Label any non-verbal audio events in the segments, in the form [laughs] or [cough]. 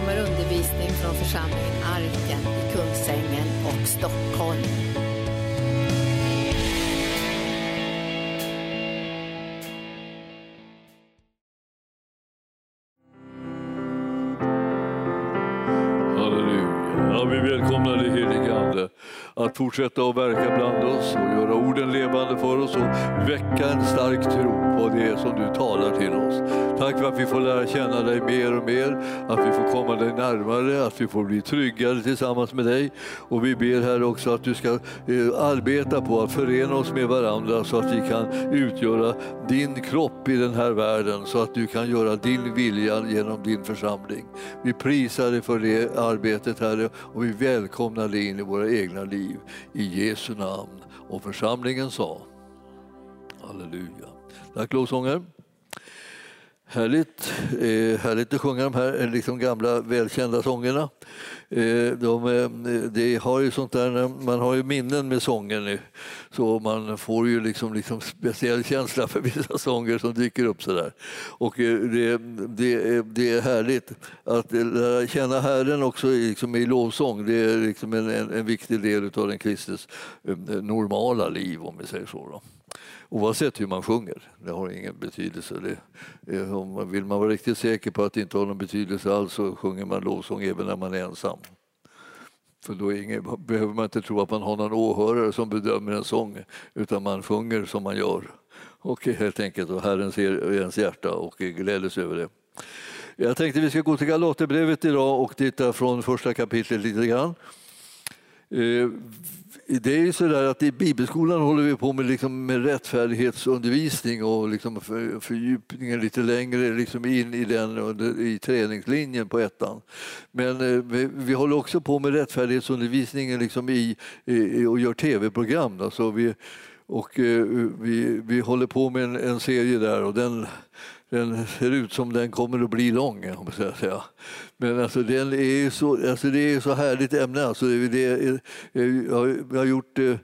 kommer undervisning från församlingen Arken i Kungsängen och Stockholm. Halleluja. Ja, vi välkomnar dig att fortsätta att verka bland oss och göra orden levande för oss och väcka en stark tro på det som du talar till oss. Tack för att vi får lära känna dig mer och mer, att vi får komma dig närmare, att vi får bli tryggare tillsammans med dig. Och vi ber här också att du ska eh, arbeta på att förena oss med varandra så att vi kan utgöra din kropp i den här världen, så att du kan göra din vilja genom din församling. Vi prisar dig för det arbetet Herre och vi välkomnar dig in i våra egna liv. I Jesu namn. Och församlingen sa Halleluja. Tack lovsångare. Härligt, eh, härligt att sjunga de här eh, liksom gamla välkända sångerna. Eh, de, eh, de, har ju sånt där, eh, man har ju minnen med sånger nu, så man får ju liksom, liksom speciell känsla för [laughs] vissa sånger som dyker upp sådär. Och det, det, det är härligt att lära känna Herren också liksom i lovsång. Det är liksom en, en, en viktig del av den kristnes normala liv om vi säger så. Då. Oavsett hur man sjunger, det har ingen betydelse. Det, om man, vill man vara riktigt säker på att det inte har någon betydelse alls så sjunger man lovsång även när man är ensam. För då ingen, behöver man inte tro att man har någon åhörare som bedömer en sång utan man sjunger som man gör. Och helt enkelt, och Herren ser ens hjärta och gläder sig över det. Jag tänkte vi ska gå till Galaterbrevet idag och titta från första kapitlet lite grann. Eh, det är ju så där att i bibelskolan håller vi på med, liksom, med rättfärdighetsundervisning och liksom för, fördjupningen lite längre liksom in i, den, i träningslinjen på ettan. Men eh, vi, vi, håller också på med rättfärdighetsundervisningen liksom i, i, och gör tv-program. Alltså vi, och eh, vi, vi håller på med en, en serie där och den den ser ut som den kommer att bli lång. Om jag säga. Men alltså, den är så, alltså, det är så härligt ämne. Alltså, det, det, eh, eh, jag har gjort eh,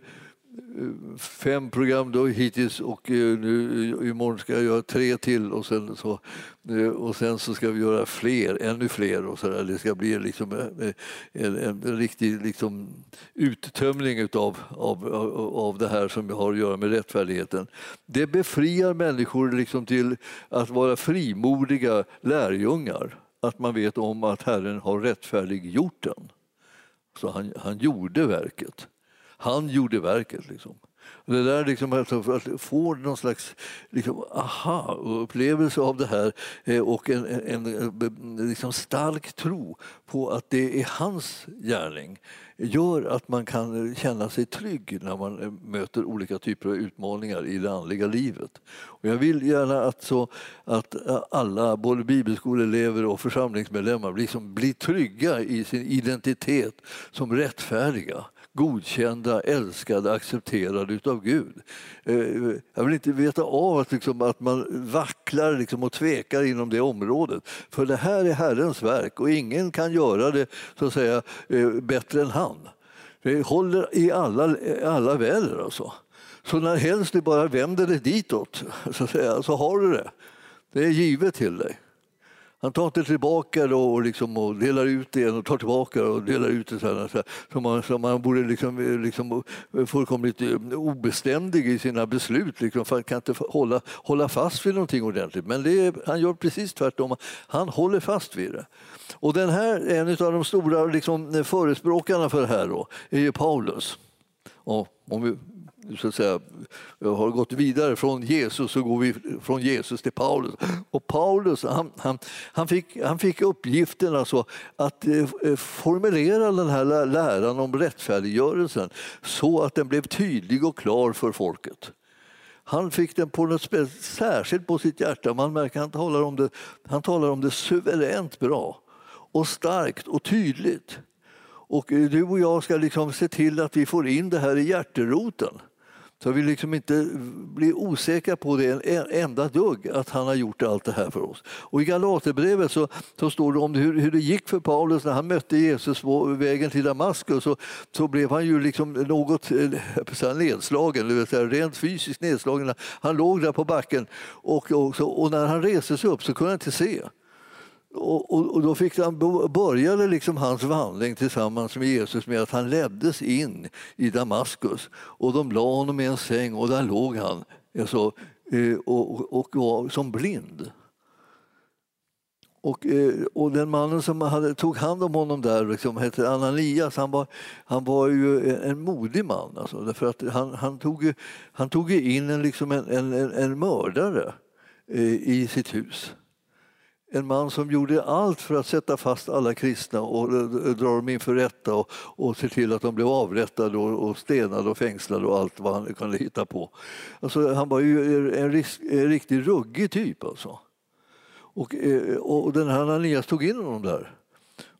fem program då hittills och eh, nu, imorgon ska jag göra tre till och sen så, eh, och sen så ska vi göra fler, ännu fler. Och så där. Det ska bli liksom en, en, en riktig liksom uttömning utav, av, av, av det här som har att göra med rättfärdigheten. Det befriar människor liksom till att vara frimodiga lärjungar. Att man vet om att Herren har rättfärdiggjort den. Så han, han gjorde verket. Han gjorde verket. Liksom. Det där liksom, alltså, att få någon slags liksom, aha-upplevelse av det här eh, och en, en, en liksom stark tro på att det är hans gärning gör att man kan känna sig trygg när man eh, möter olika typer av utmaningar i det andliga livet. Och jag vill gärna att, så, att eh, alla, både bibelskoleelever och församlingsmedlemmar, liksom blir trygga i sin identitet som rättfärdiga godkända, älskade, accepterade utav Gud. Eh, jag vill inte veta av att, liksom, att man vacklar liksom, och tvekar inom det området. För det här är Herrens verk och ingen kan göra det så att säga, eh, bättre än han. Det håller i alla, alla väder alltså. Så när helst du bara vänder dig ditåt så, att säga, så har du det. Det är givet till dig. Han tar inte tillbaka det och, liksom, och delar ut det igen och tar tillbaka och delar ut det. Så, här, så, så, man, så man borde liksom, liksom fullkomligt eh, obeständig i sina beslut. Liksom, för han kan inte hålla, hålla fast vid någonting ordentligt. Men är, han gör precis tvärtom. Han håller fast vid det. Och den här, en av de stora liksom, eh, förespråkarna för det här då, är ju Paulus. Och om vi så att säga, har gått vidare från Jesus så går vi från Jesus till Paulus. Och Paulus han, han, han, fick, han fick uppgiften alltså att eh, formulera den här läran om rättfärdiggörelsen så att den blev tydlig och klar för folket. Han fick den på något särskilt på sitt hjärta. Man märker han talar om det, han talar om det suveränt bra och starkt och tydligt. Och eh, du och jag ska liksom se till att vi får in det här i hjärteroten. Så vi liksom inte blir osäkra på det en enda dugg, att han har gjort allt det här för oss. Och I Galaterbrevet så, så står det om hur, hur det gick för Paulus när han mötte Jesus på vägen till Damaskus. Så, så blev han ju liksom något eh, nedslagen, det vill säga rent fysiskt nedslagen. Han låg där på backen och, och, så, och när han reste sig upp så kunde han inte se. Och, och, och, då fick han, började liksom hans vandring tillsammans med Jesus med att han leddes in i Damaskus och de la honom i en säng och där låg han alltså, eh, och, och var som blind. Och, eh, och den mannen som hade, tog hand om honom där liksom, hette Ananias. Han var, han var ju en modig man. Alltså, därför att han, han, tog, han tog in en, liksom en, en, en mördare eh, i sitt hus. En man som gjorde allt för att sätta fast alla kristna och eh, eh, dra dem inför rätta och, och se till att de blev avrättade och, och stenade och fängslade och allt vad han kunde hitta på. Alltså, han var ju en, en riktigt ruggig typ. Alltså. Och, eh, och den här Ananias tog in honom där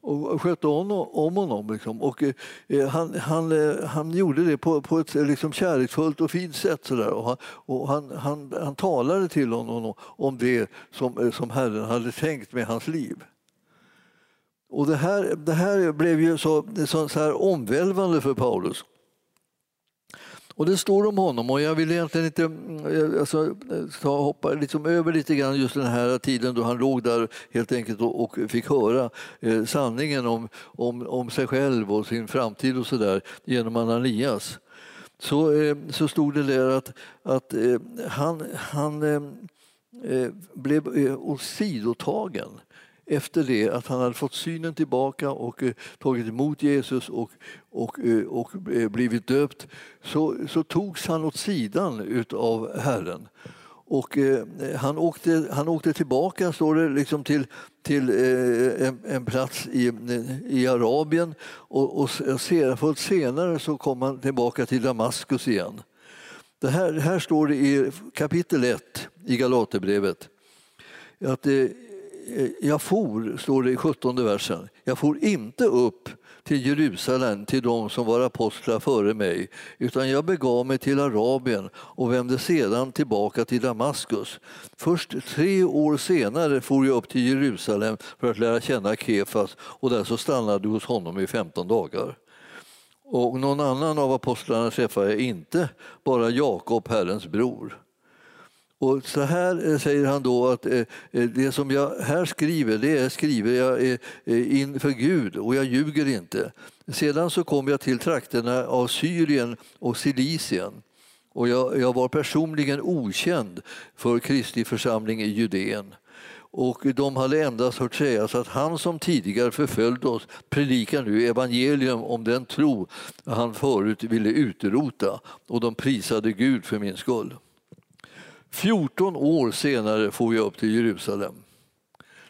och skötte om, om honom. Liksom. Och, eh, eh, han, han, eh, han gjorde det på, på ett eh, liksom, kärleksfullt och fint sätt. Så där. Och, han, och han, han, han talade till honom om det som, eh, som Herren hade tänkt med hans liv. Och det här, det här blev ju så, så, så här omvälvande för Paulus. Och det står om honom och jag vill egentligen inte mm, eh, alltså, eh, ta, hoppa liksom över lite grann just den här tiden då han låg där helt enkelt och, och fick höra eh, sanningen om, om, om sig själv och sin framtid och så där genom Ananias. Så, eh, så stod det där att, att eh, han, han eh, eh blev eh, åsidotagen efter det att han hade fått synen tillbaka och eh, tagit emot Jesus och, och, eh, och eh, blivit döpt så, så togs han åt sidan av Herren. Och eh, han, åkte, han åkte tillbaka, står det, liksom till, till eh, en, en, plats i, i Arabien och, och sen, senare så kom han tillbaka till Damaskus igen. Det här, här står det i kapitel 1 i Galaterbrevet att Eh, Eh, jag for, står det i 17 versen, jag for inte upp till Jerusalem till de som var apostlar före mig utan jag begav mig till Arabien och vände sedan tillbaka till Damaskus. Först tre år senare for jag upp till Jerusalem för att lära känna Kefas och där så stannade hos honom i 15 dagar. Och någon annan av apostlarna träffade jag inte, bara Jakob, Herrens bror. Och så här eh, säger han då att eh, eh, det som jag här skriver, det skriver jag inför Gud och jag ljuger inte. Sedan så kom jag till trakterna av Syrien och Silicien och jag, jag var personligen okänd för Kristi församling i Judeen. Och de hade endast hört sägas att han som tidigare förföljde oss predikar nu evangelium om den tro han förut ville utrota och de prisade Gud för min skull. 14 år senare får jag upp till Jerusalem.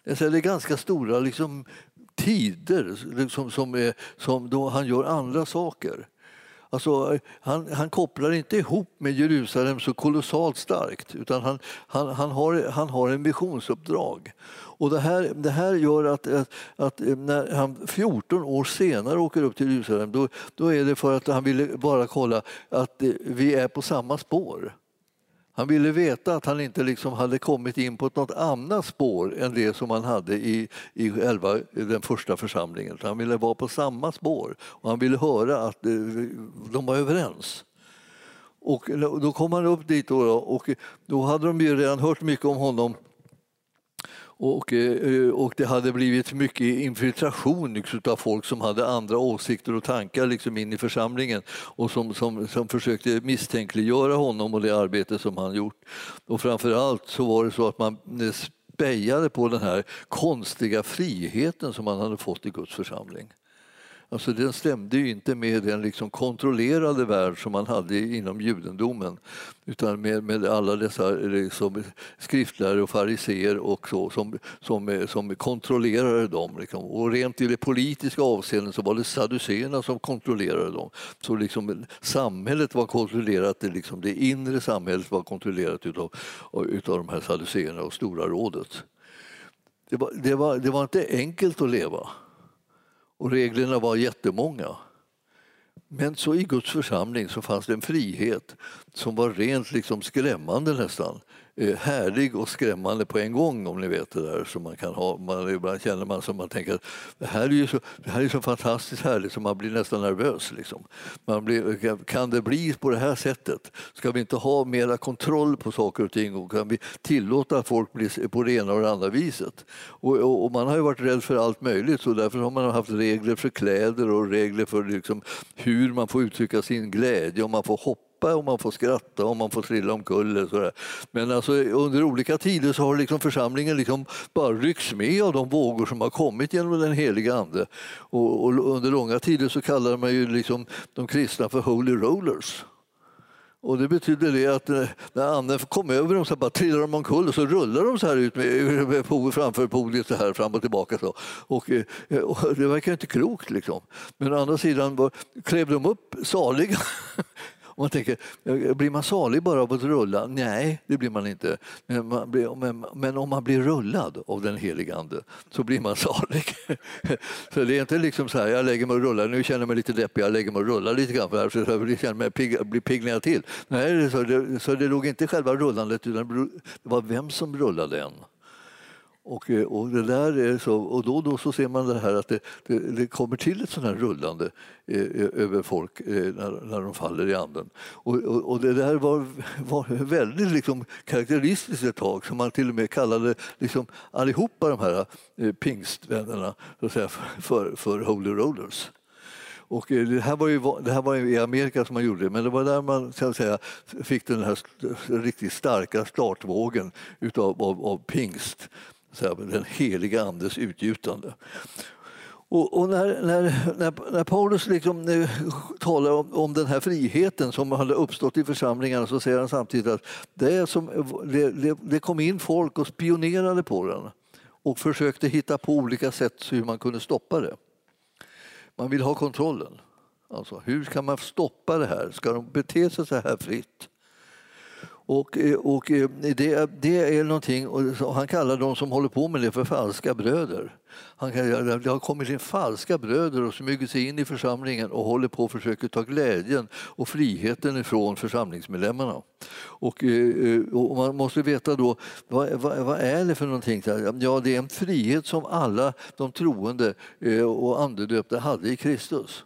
Det är ganska stora liksom, tider liksom, som, är, som då han gör andra saker. Alltså, han, han kopplar inte ihop med Jerusalem så kolossalt starkt utan han, han, han, har, han har en missionsuppdrag. Och det, här, det här gör att, att, att, eh, när han 14 år senare åker upp till Jerusalem då, då är det för att han ville bara kolla att eh, vi är på samma spår. Han ville veta att han inte liksom hade kommit in på något annat spår än det som han hade i, i elva, den första församlingen. Han ville vara på samma spår och han ville höra att eh, de var överens. Och då kom han upp dit och då hade de ju redan hört mycket om honom och, eh, och det hade blivit mycket infiltration liksom, av folk som hade andra åsikter och tankar liksom in i församlingen och som, som, som försökte misstänkliggöra honom och det arbete som han gjort. Och framför allt så var det så att man eh, spejade på den här konstiga friheten som man hade fått i Guds församling. Alltså den stämde ju inte med den liksom kontrollerade värld som man hade inom judendomen utan med, med alla dessa liksom, skriftlärare och fariseer och så, som, som, som kontrollerade dem. Liksom. Och rent i det politiska avseendet så var det Saduséerna som kontrollerade dem. Så liksom, samhället var kontrollerat, det, liksom, det inre samhället var kontrollerat utav, utav de här saduséerna och Stora rådet. Det var, det, var, det var inte enkelt att leva. Och reglerna var jättemånga. Men så i Guds församling så fanns det en frihet som var rent liksom skrämmande nästan. Eh, härlig och skrämmande på en gång om ni vet det där. Så man kan ha, man, ibland känner man som man tänker att det här är ju så, det här är så fantastiskt härligt så man blir nästan nervös. Liksom. Man blir, kan det bli på det här sättet? Ska vi inte ha mera kontroll på saker och ting och kan vi tillåta att folk blir på det ena och det andra viset? Och, och, och man har ju varit rädd för allt möjligt så därför har man haft regler för kläder och regler för liksom hur man får uttrycka sin glädje, om man får hoppa och man får skratta, och man får trilla omkull. Sådär. Men alltså, under olika tider så har liksom församlingen liksom bara ryckts med av de vågor som har kommit genom den heliga Ande. Och, och under långa tider så kallade man ju liksom de kristna för holy rollers. Och det betyder det att eh, när anden kom över dem så bara trillade de omkull och så rullade de så här ut med, med framför podiet så här fram och tillbaka. Så. Och, eh, och det verkar inte klokt liksom. Men å andra sidan var, klev de upp saliga [laughs] Och man tänker, blir man salig bara av att rulla? Nej, det blir man inte. Men, blir, men, men om man blir rullad av den helige Ande så blir man [laughs] salig. så det är inte liksom så här, jag lägger mig och rullar, nu känner jag mig lite deppig, jag lägger mig och rullar lite grann för att jag känner mig pigg, blir jag till. Nej, så det, så det låg inte själva rullandet utan det var vem som rullade en. Och, eh, och, det där är så, och då och då så ser man det här att det, det, det kommer till ett sånt här rullande eh, över folk eh, när, när de faller i anden. Och, och, och det där var, var väldigt liksom karaktäristiskt ett tag som man till och med kallade liksom allihopa de här eh, pingstvännerna så att säga, för, för Holy Rollers. Och eh, det här var ju det här var i Amerika som man gjorde det, men det var där man så säga, fick den här riktigt starka startvågen utav, av, av pingst den heliga Andes utgjutande. Och, och när, när, när, när, Paulus liksom nu talar om, om, den här friheten som hade uppstått i församlingarna så säger han samtidigt att det, som, det, det kom in folk och spionerade på den och försökte hitta på olika sätt hur man kunde stoppa det. Man vill ha kontrollen. Alltså, hur kan man stoppa det här? Ska de bete sig så här fritt? Och, eh, och eh, det, det, är någonting, och han kallar de som håller på med det för falska bröder. Han, det har kommit in falska bröder och smugit sig in i församlingen och håller på att försöka ta glädjen och friheten ifrån församlingsmedlemmarna. Och, eh, och man måste veta då, vad, vad, vad, är det för någonting? Ja, det är en frihet som alla de troende och andedöpta hade i Kristus.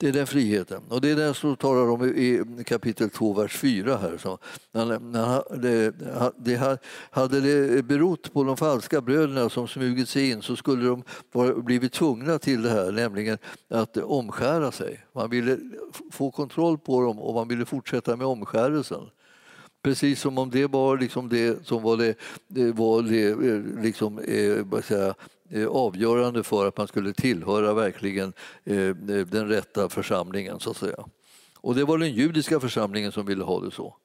Det är den friheten. Och det är den som talar om i kapitel 2, vers 4. Här. Så, när, det, det, hade det berott på de falska bröderna som smugit sig in så skulle de blivit tvungna till det här, nämligen att omskära sig. Man ville få kontroll på dem och man ville fortsätta med omskärelsen. Precis som om det var liksom det som var det, det, var det eh, liksom, eh, säga, Eh, avgörande för att man skulle tillhöra verkligen eh, den rätta församlingen. så att säga. Och det var den judiska församlingen som ville ha det så.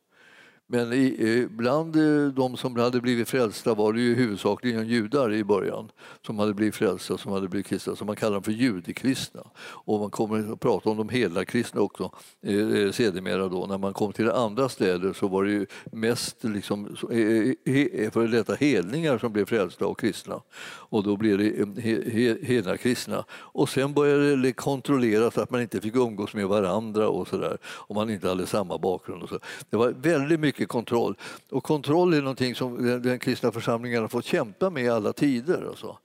Men i, bland eh, de som hade blivit frälsta var det ju huvudsakligen judar i början som hade blivit frälsta, som hade blivit kristna, så man kallar dem för judekristna. Och man kommer att prata om de hela kristna också eh, eh sedermera då. När man kom till andra städer så var det ju mest liksom, eh, eh, för detta hedningar som blev frälsta och kristna. Och då blev det hedna kristna. Och sen började det kontrolleras att man inte fick umgås med varandra och sådär, om man inte hade samma bakgrund. Och så. Det var väldigt mycket mycket kontroll. Och kontroll är någonting som den kristna församlingen har fått kämpa med i alla tider. Alltså.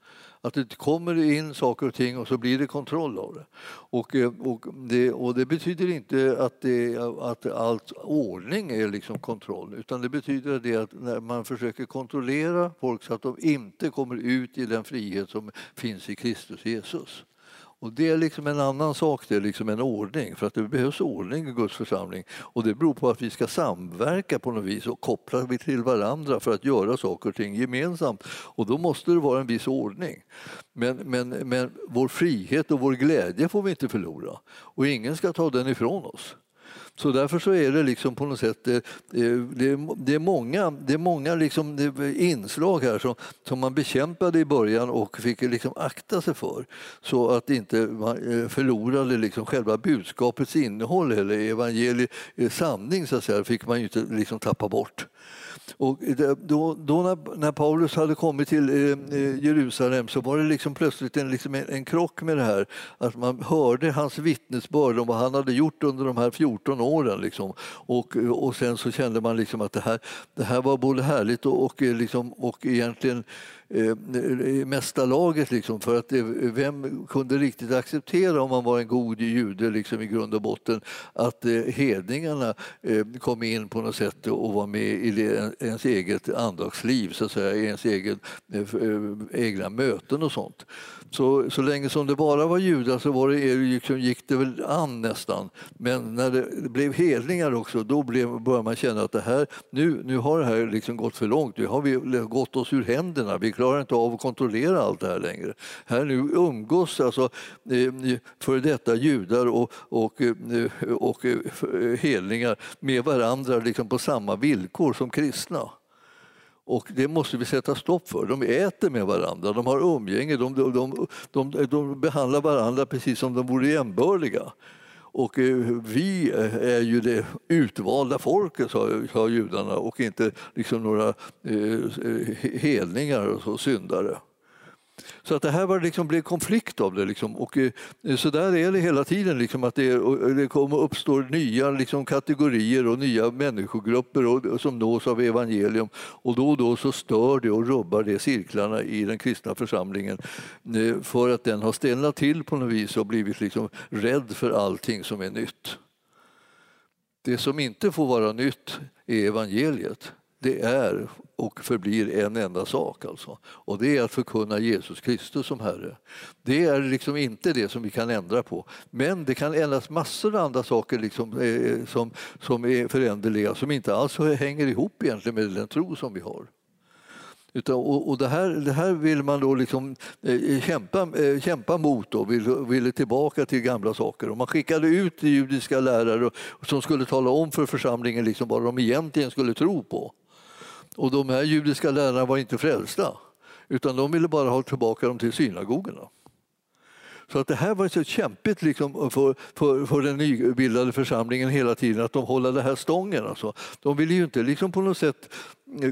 Att det kommer in saker och ting och så blir det kontroll av det. Och, eh, och, det, och det betyder inte att, det, att allt ordning är liksom kontroll utan det betyder det att när man försöker kontrollera folk så att de inte kommer ut i den frihet som finns i Kristus Jesus. Och det är liksom en annan sak, det är liksom en ordning. För att det behövs ordning i Guds församling. Och det beror på att vi ska samverka på något vis och koppla vi till varandra för att göra saker och ting gemensamt. Och då måste det vara en viss ordning. Men, men, men vår frihet och vår glädje får vi inte förlora. Och ingen ska ta den ifrån oss. Så därför så är det liksom på något sätt eh, eh, det, det, det är många, det är många liksom inslag här som, som man bekämpade i början och fick liksom akta sig för så att inte man inte förlorade liksom själva budskapets innehåll eller evangeliets sanning så att säga, fick man ju inte liksom tappa bort. Och då, då när, när, Paulus hade kommit till eh, eh, Jerusalem så var det liksom plötsligt en, liksom en, en krock med det här att man hörde hans vittnesbörd om vad han hade gjort under de här 14 åren. Liksom. Och, och sen så kände man liksom att det här, det här var både härligt och, och, eh, liksom, och egentligen Eh, i mesta laget. Liksom, för att det, vem kunde riktigt acceptera om man var en god jude liksom, i grund och botten att eh, hedningarna eh, kom in på något sätt och var med i ens eget andagsliv, så att säga, i ens egen, eh, eh egna möten och sånt. Så, så länge som det bara var judar så var det, liksom, gick det väl an nästan. Men när det blev hedningar också, då blev, började man känna att det här, nu, nu har det här liksom gått för långt. Nu har vi gått oss ur händerna. Vi klarar inte av att kontrollera allt det här längre. Här nu umgås alltså eh, före detta judar och, och, eh, och eh, hedningar med varandra liksom på samma villkor som kristna. Och det måste vi sätta stopp för. De äter med varandra, de har umgänge, de, de, de, de behandlar varandra precis som de vore jämbördiga. Och eh, vi eh, är ju det utvalda folket, sa, judarna, och inte liksom några eh, hedningar och syndare. Så att det här var liksom, blev konflikt av det. Liksom. Och, eh, så där är det hela tiden, liksom, att det, det kommer uppstå nya liksom, kategorier och nya människogrupper och, som nås av evangelium. Och då och då så stör det och rubbar det cirklarna i den kristna församlingen eh, för att den har stelnat till på något vis och blivit liksom rädd för allting som är nytt. Det som inte får vara nytt är evangeliet det är och förblir en enda sak. Alltså. Och det är att förkunna Jesus Kristus som Herre. Det är liksom inte det som vi kan ändra på. Men det kan ändras massor av andra saker liksom, eh, som, som är föränderliga som inte alls hänger ihop egentligen med den tro som vi har. Utan, och, och det, här, det här vill man då liksom, eh, kämpa, eh, kämpa mot och vill, ville tillbaka till gamla saker. Och man skickade ut judiska lärare som skulle tala om för församlingen liksom vad de egentligen skulle tro på. Och de här judiska lärarna var inte frälsta utan de ville bara ha tillbaka dem till synagogorna. Så att det här var så kämpigt liksom för, för, för den nybildade församlingen hela tiden att de håller det här stången. Alltså. De ville ju inte liksom på något sätt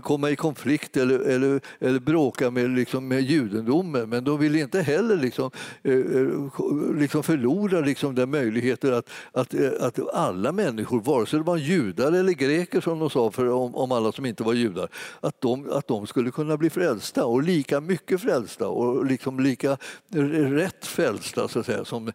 komma i konflikt eller, eller, eller bråka med, liksom, med judendomen men de vill inte heller liksom, eh, eh, liksom förlora liksom den möjligheten att, att, eh, att alla människor, vare sig de var judar eller greker som de sa för, om, om alla som inte var judar, att de, att de skulle kunna bli frälsta och lika mycket frälsta och liksom lika rätt frälsta så att säga, som,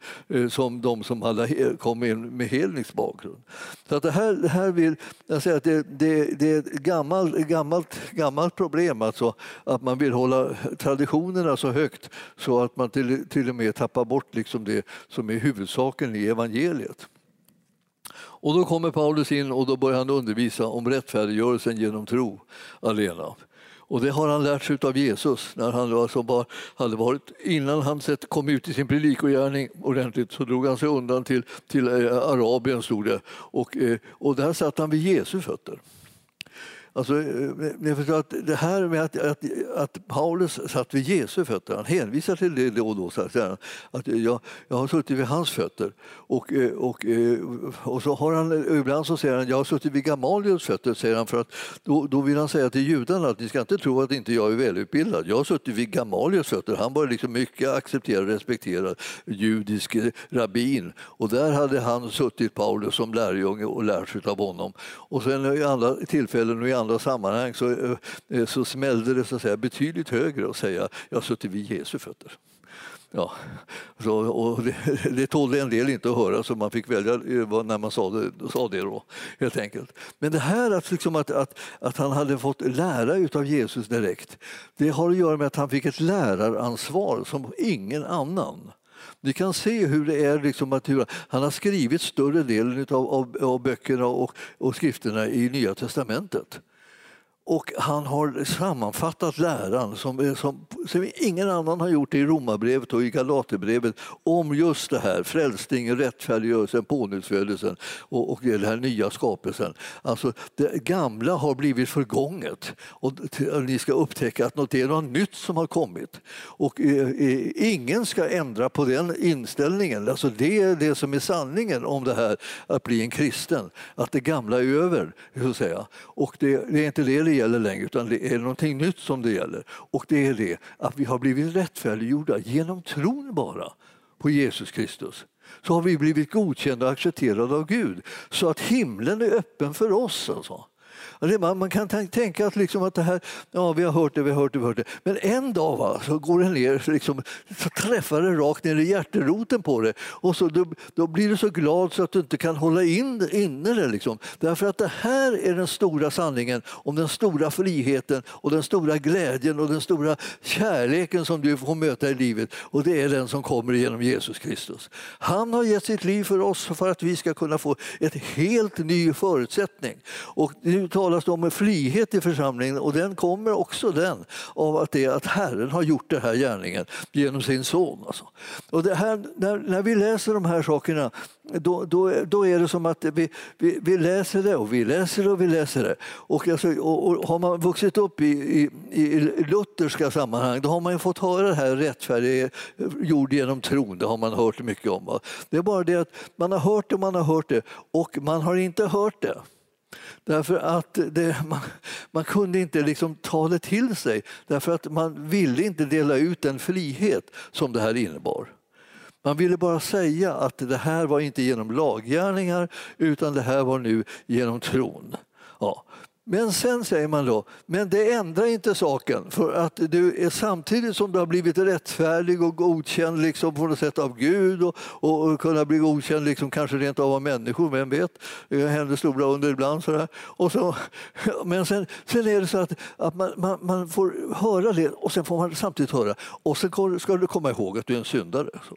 som de som hade, kom in med hednisk bakgrund. Så att det här, det här vill, jag säger att det, det, det är ett gammalt gammalt, gammalt problem, alltså, att man vill hålla traditionerna så högt så att man till, till och med tappar bort liksom det som är huvudsaken i evangeliet. Och då kommer Paulus in och då börjar han undervisa om rättfärdiggörelsen genom tro alena. Och det har han lärt sig av Jesus. När han alltså bara hade varit, innan han sett, kom ut i sin predikogärning ordentligt så drog han sig undan till, till eh, Arabien, stod det. Och, eh, och där satt han vid Jesu fötter. Alltså, eh, ni förstår att det här med att, att, att Paulus satt vid Jesu fötter, han hänvisar till det då och då. Så att, att jag, jag har suttit vid hans fötter. Och, eh, och, eh, och så har han, ibland så säger han jag har suttit vid Gamaliels fötter, säger han, för att då, då vill han säga till judarna att ni ska inte tro att inte jag är välutbildad. Jag har suttit vid Gamaliels fötter. Han var liksom mycket accepterad och respekterad judisk rabbin. Och där hade han suttit, Paulus, som lärjunge och lärt sig av honom. Och sen i andra tillfällen och i andra sammanhang så, eh, eh, så smällde det så att säga, betydligt högre att säga jag har suttit vid Jesu fötter. Ja, så, och det, [laughs] det tålde en del inte att höra så man fick välja eh, när man sa det, sa det då, helt enkelt. Men det här att, liksom att, att, att han hade fått lära av Jesus direkt, det har att göra med att han fick ett läraransvar som ingen annan. Ni kan se hur det är liksom att hur, han har skrivit större delen av, av, av böckerna och, och skrifterna i Nya testamentet. Och han har sammanfattat läran som, som, som ingen annan har gjort i Romarbrevet och i Galaterbrevet om just det här, frälsningen, rättfärdiggörelsen, pånyttfödelsen och, och den här nya skapelsen. Alltså, det gamla har blivit förgånget och ni ska upptäcka att något är något nytt som har kommit. Och eh, eh, ingen ska ändra på den inställningen. Alltså, det är det som är sanningen om det här att bli en kristen, att det gamla är över. Så att säga. Och det, det är inte det gäller längre, utan det är någonting nytt som det gäller. Och det är det att vi har blivit rättfärdiggjorda genom tron bara på Jesus Kristus så har vi blivit godkända och accepterade av Gud så att himlen är öppen för oss. Alltså. Alltså, man kan tänka att, liksom att det här, ja, vi har hört det, vi har hört det, vi har hört det. Men en dag va, så går det ner, liksom, så träffar det rakt ner i hjärteroten på det. Och så, då, då blir du så glad så att du inte kan hålla in, inne det. Liksom. Därför att det här är den stora sanningen om den stora friheten och den stora glädjen och den stora kärleken som du får möta i livet. Och det är den som kommer genom Jesus Kristus. Han har gett sitt liv för oss för att vi ska kunna få ett helt ny förutsättning. Och nu talas det om en frihet i församlingen och den kommer också den av att, det, att Herren har gjort den här gärningen genom sin son. Alltså. Och det här, när, när vi läser de här sakerna då, då, då är det som att vi, vi, vi, läser det och vi läser det och vi läser det. Och, alltså, och, och har man vuxit upp i, i, i lutherska sammanhang då har man fått höra det här rättfärdig gjord genom tron. Det har man hört mycket om. Det är bara det att man har hört det, man har hört det och man har inte hört det. Därför att det, man, man, kunde inte liksom ta det till sig, därför att man ville inte dela ut den frihet som det här innebar. Man ville bara säga att det här var inte genom laggärningar utan det här var nu genom tron. Ja. Men sen säger man då, men det ändrar inte saken för att du är samtidigt som du har blivit rättfärdig och godkänd liksom på något sätt av Gud och, och kunna bli godkänd liksom kanske rent av av människor, vem vet? Det händer stora under ibland. Sådär. Och så, [laughs] men sen, sen är det så att, att man, man, man, får höra det och sen får man samtidigt höra och sen ska du komma ihåg att du är en syndare. Så.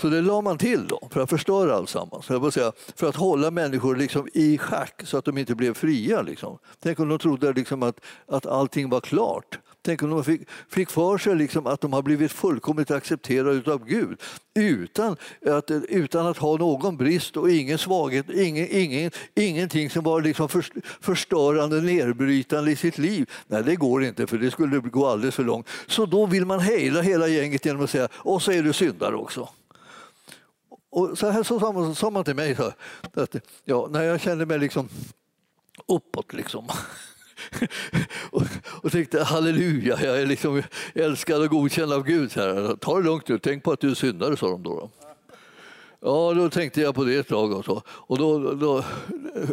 Så det la man till då, för att förstöra alltsammans. Jag säga, för att hålla människor liksom i schack så att de inte blev fria. Liksom. Tänk om de trodde liksom att, att allting var klart. Tänk om de fick, fick för sig liksom att de har blivit fullkomligt accepterade av Gud utan att, utan att ha någon brist och ingen svaghet, ingen, ingen, ingenting som var liksom förstörande, nedbrytande i sitt liv. Nej, det går inte för det skulle gå alldeles för långt. Så då vill man hejla hela gänget genom att säga och så är du syndare också. Och så här så sa man, så sa man till mig, så att, ja, när jag kände mig liksom uppåt liksom. [laughs] och, och tänkte halleluja, jag är liksom älskad och godkänd av Gud. Så Här. Ta det lugnt nu, tänk på att du är syndare, sa de då. då. Ja, då tänkte jag på det ett tag och, så. och då, då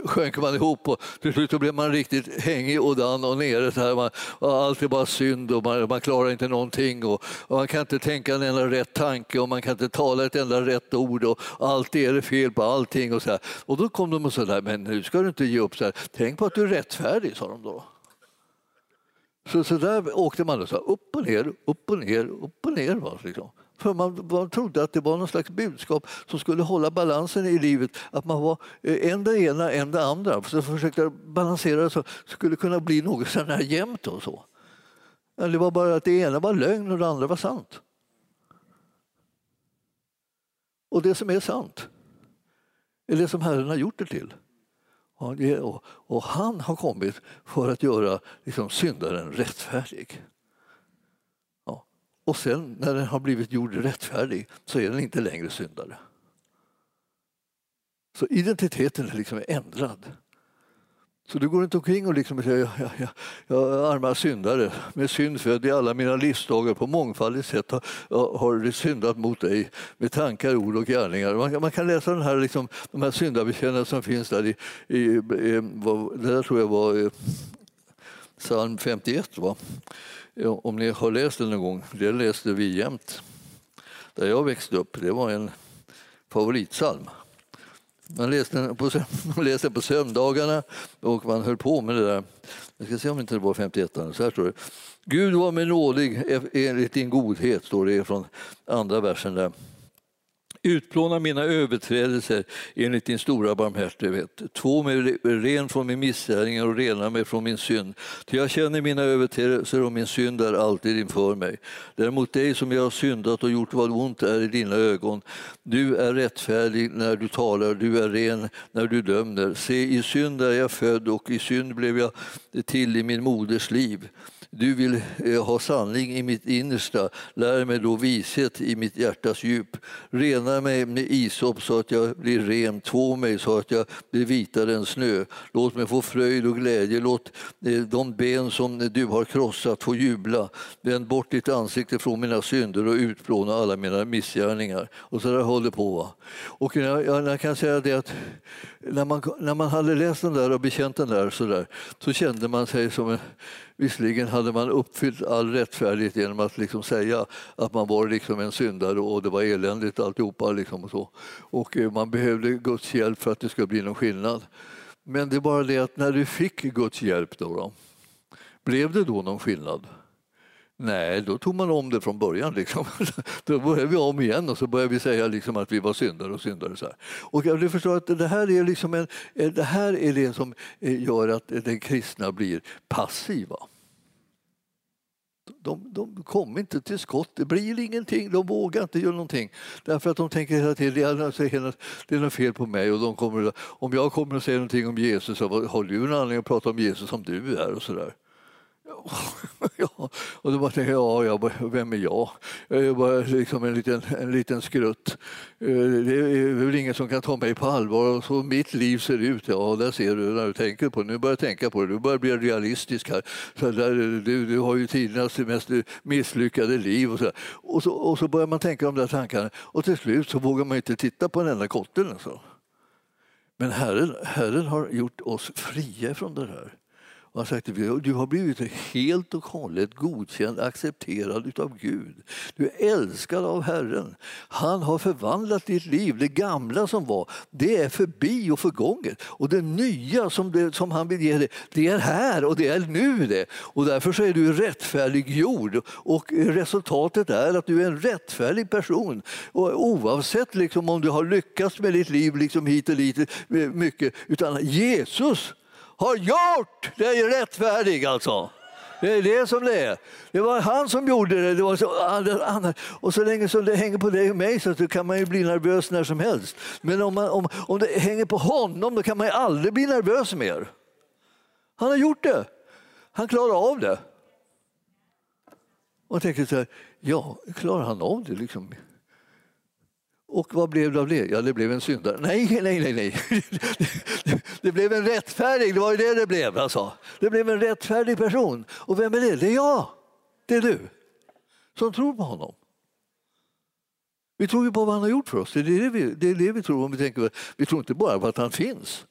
sjönk man ihop och till slut blev man riktigt hängig och dan och nere. Så här. Man, allt är bara synd och man, man klarar inte någonting och, och, man kan inte tänka en enda rätt tanke och man kan inte tala ett enda rätt ord och alltid är det fel på allting. Och, så här. och då kom de och sa, men nu ska du inte ge upp. Så här. Tänk på att du är rättfärdig, sa de då. Så, så där åkte man och så här, upp och ner, upp och ner, upp och ner. Liksom. För man, man trodde att det var någon slags budskap som skulle hålla balansen i livet. Att man var eh, en det ena, en det andra. Så försökte balansera så skulle kunna bli något sån här jämnt och så. Det var bara att det ena var lögn och det andra var sant. Och det som är sant är det som Herren har gjort det till. Och han har kommit för att göra liksom, syndaren rättfärdig. Och sen när den har blivit gjord rättfärdig så är den inte längre syndare. Så identiteten är liksom ändrad. Så du går inte omkring och liksom säger jag, jag, jag är arma syndare, med synd född i alla mina livsdagar på mångfaldigt sätt har, har syndat mot dig med tankar, ord och gärningar. Man, man kan läsa den här, liksom, de här syndabekännelserna som finns där i, i, i vad, det där tror jag var eh, psalm 51. Va? Om ni har läst den någon gång, det läste vi jämt. Där jag växte upp, det var en favoritsalm. Man läste den på, [laughs] man läste på söndagarna och man höll på med det där. Jag ska se om inte det var 51. Så här står det. Gud var mig nådig e- enligt din godhet, står det från andra versen där. Utplåna mina överträdelser enligt din stora barmhärtighet. Två mig ren från min missgärning och rena mig från min synd. Ty jag känner mina överträdelser och min synd är alltid inför mig. Det är mot dig som jag har syndat och gjort vad ont är i dina ögon. Du är rättfärdig när du talar, du är ren när du dömer. Se, i synd är jag född och i synd blev jag till i min moders liv. Du vill eh, ha sanning i mitt innersta, lär mig då vishet i mitt hjärtas djup. Rena mig med isop så att jag blir ren, två mig så att jag blir vitare än snö. Låt mig få fröjd och glädje, låt eh, de ben som du har krossat få jubla. Vänd bort ditt ansikte från mina synder och utplåna alla mina missgärningar. Och så där håller på. Va? Och jag, jag, kan säga det att när man, när man hade läst den där och bekänt den där så, där, så kände man sig som en, Visserligen hade man uppfyllt all rättfärdighet genom att liksom säga att man var liksom en syndare och det var eländigt alltihopa. Liksom och, så. och eh, man behövde Guds hjälp för att det skulle bli någon skillnad. Men det är bara det att när du fick Guds hjälp, då, då blev det då någon skillnad? Nej, då tog man om det från början. Liksom. [laughs] Då började vi om igen och så började vi säga liksom att vi var syndare och syndare. Så här. Och jag förstår att det här är, liksom en, eh, det här är det som eh, gör att den kristna blir passiva. De, de kommer inte till skott, det blir ingenting, de vågar inte göra någonting. Därför att de tänker hela tiden att det är något fel på mig. Och de kommer, om jag kommer och säger någonting om Jesus, så har du en anledning att prata om Jesus som du är? och så där. [laughs] ja, och då bara tänkte jag, ja, vem är jag? Jag är bara liksom en liten, en liten skrutt. Eh, det är väl ingen som kan ta mig på allvar. Och så mitt liv ser ut, ja, där ser du när du tänker på det. Nu börjar jag tänka på det, du börjar bli realistisk här. Så där, du, du har ju tidernas mest misslyckade liv. Och så, och så, och så börjar man tänka de där tankarna och till slut så vågar man inte titta på den enda kotten. Alltså. Men Herren, Herren har gjort oss fria från det här. Och han sagt att du har blivit helt och hållet godkänd, accepterad av Gud. Du är älskad av Herren. Han har förvandlat ditt liv. Det gamla som var, det är förbi och förgånget. Och det nya som, det, som han vill ge dig, det är här och det är nu det. Och därför så är du rättfärdiggjord. Och resultatet är att du är en rättfärdig person. Och oavsett liksom om du har lyckats med ditt liv liksom hit och dit mycket, utan Jesus har gjort dig rättfärdig alltså. Det är det som det är. Det var han som gjorde det. det var så, och så länge som det hänger på dig och mig så kan man ju bli nervös när som helst. Men om, man, om, om det hänger på honom då kan man ju aldrig bli nervös mer. Han har gjort det. Han klarar av det. Och jag tänker så här, ja, klarar han av det? Liksom? Och vad blev det av det? Ja, det blev en syndare. Nej, nej, nej. nej. [laughs] Det blev en rättfärdig, det var ju det det blev. Alltså. Det blev en rättfärdig person. Och vem är det? Det är jag. Det är du. Som tror på honom. Vi tror ju på vad han har gjort för oss. Det är det vi, det är det vi tror. Om vi, tänker, vi tror inte bara på att han finns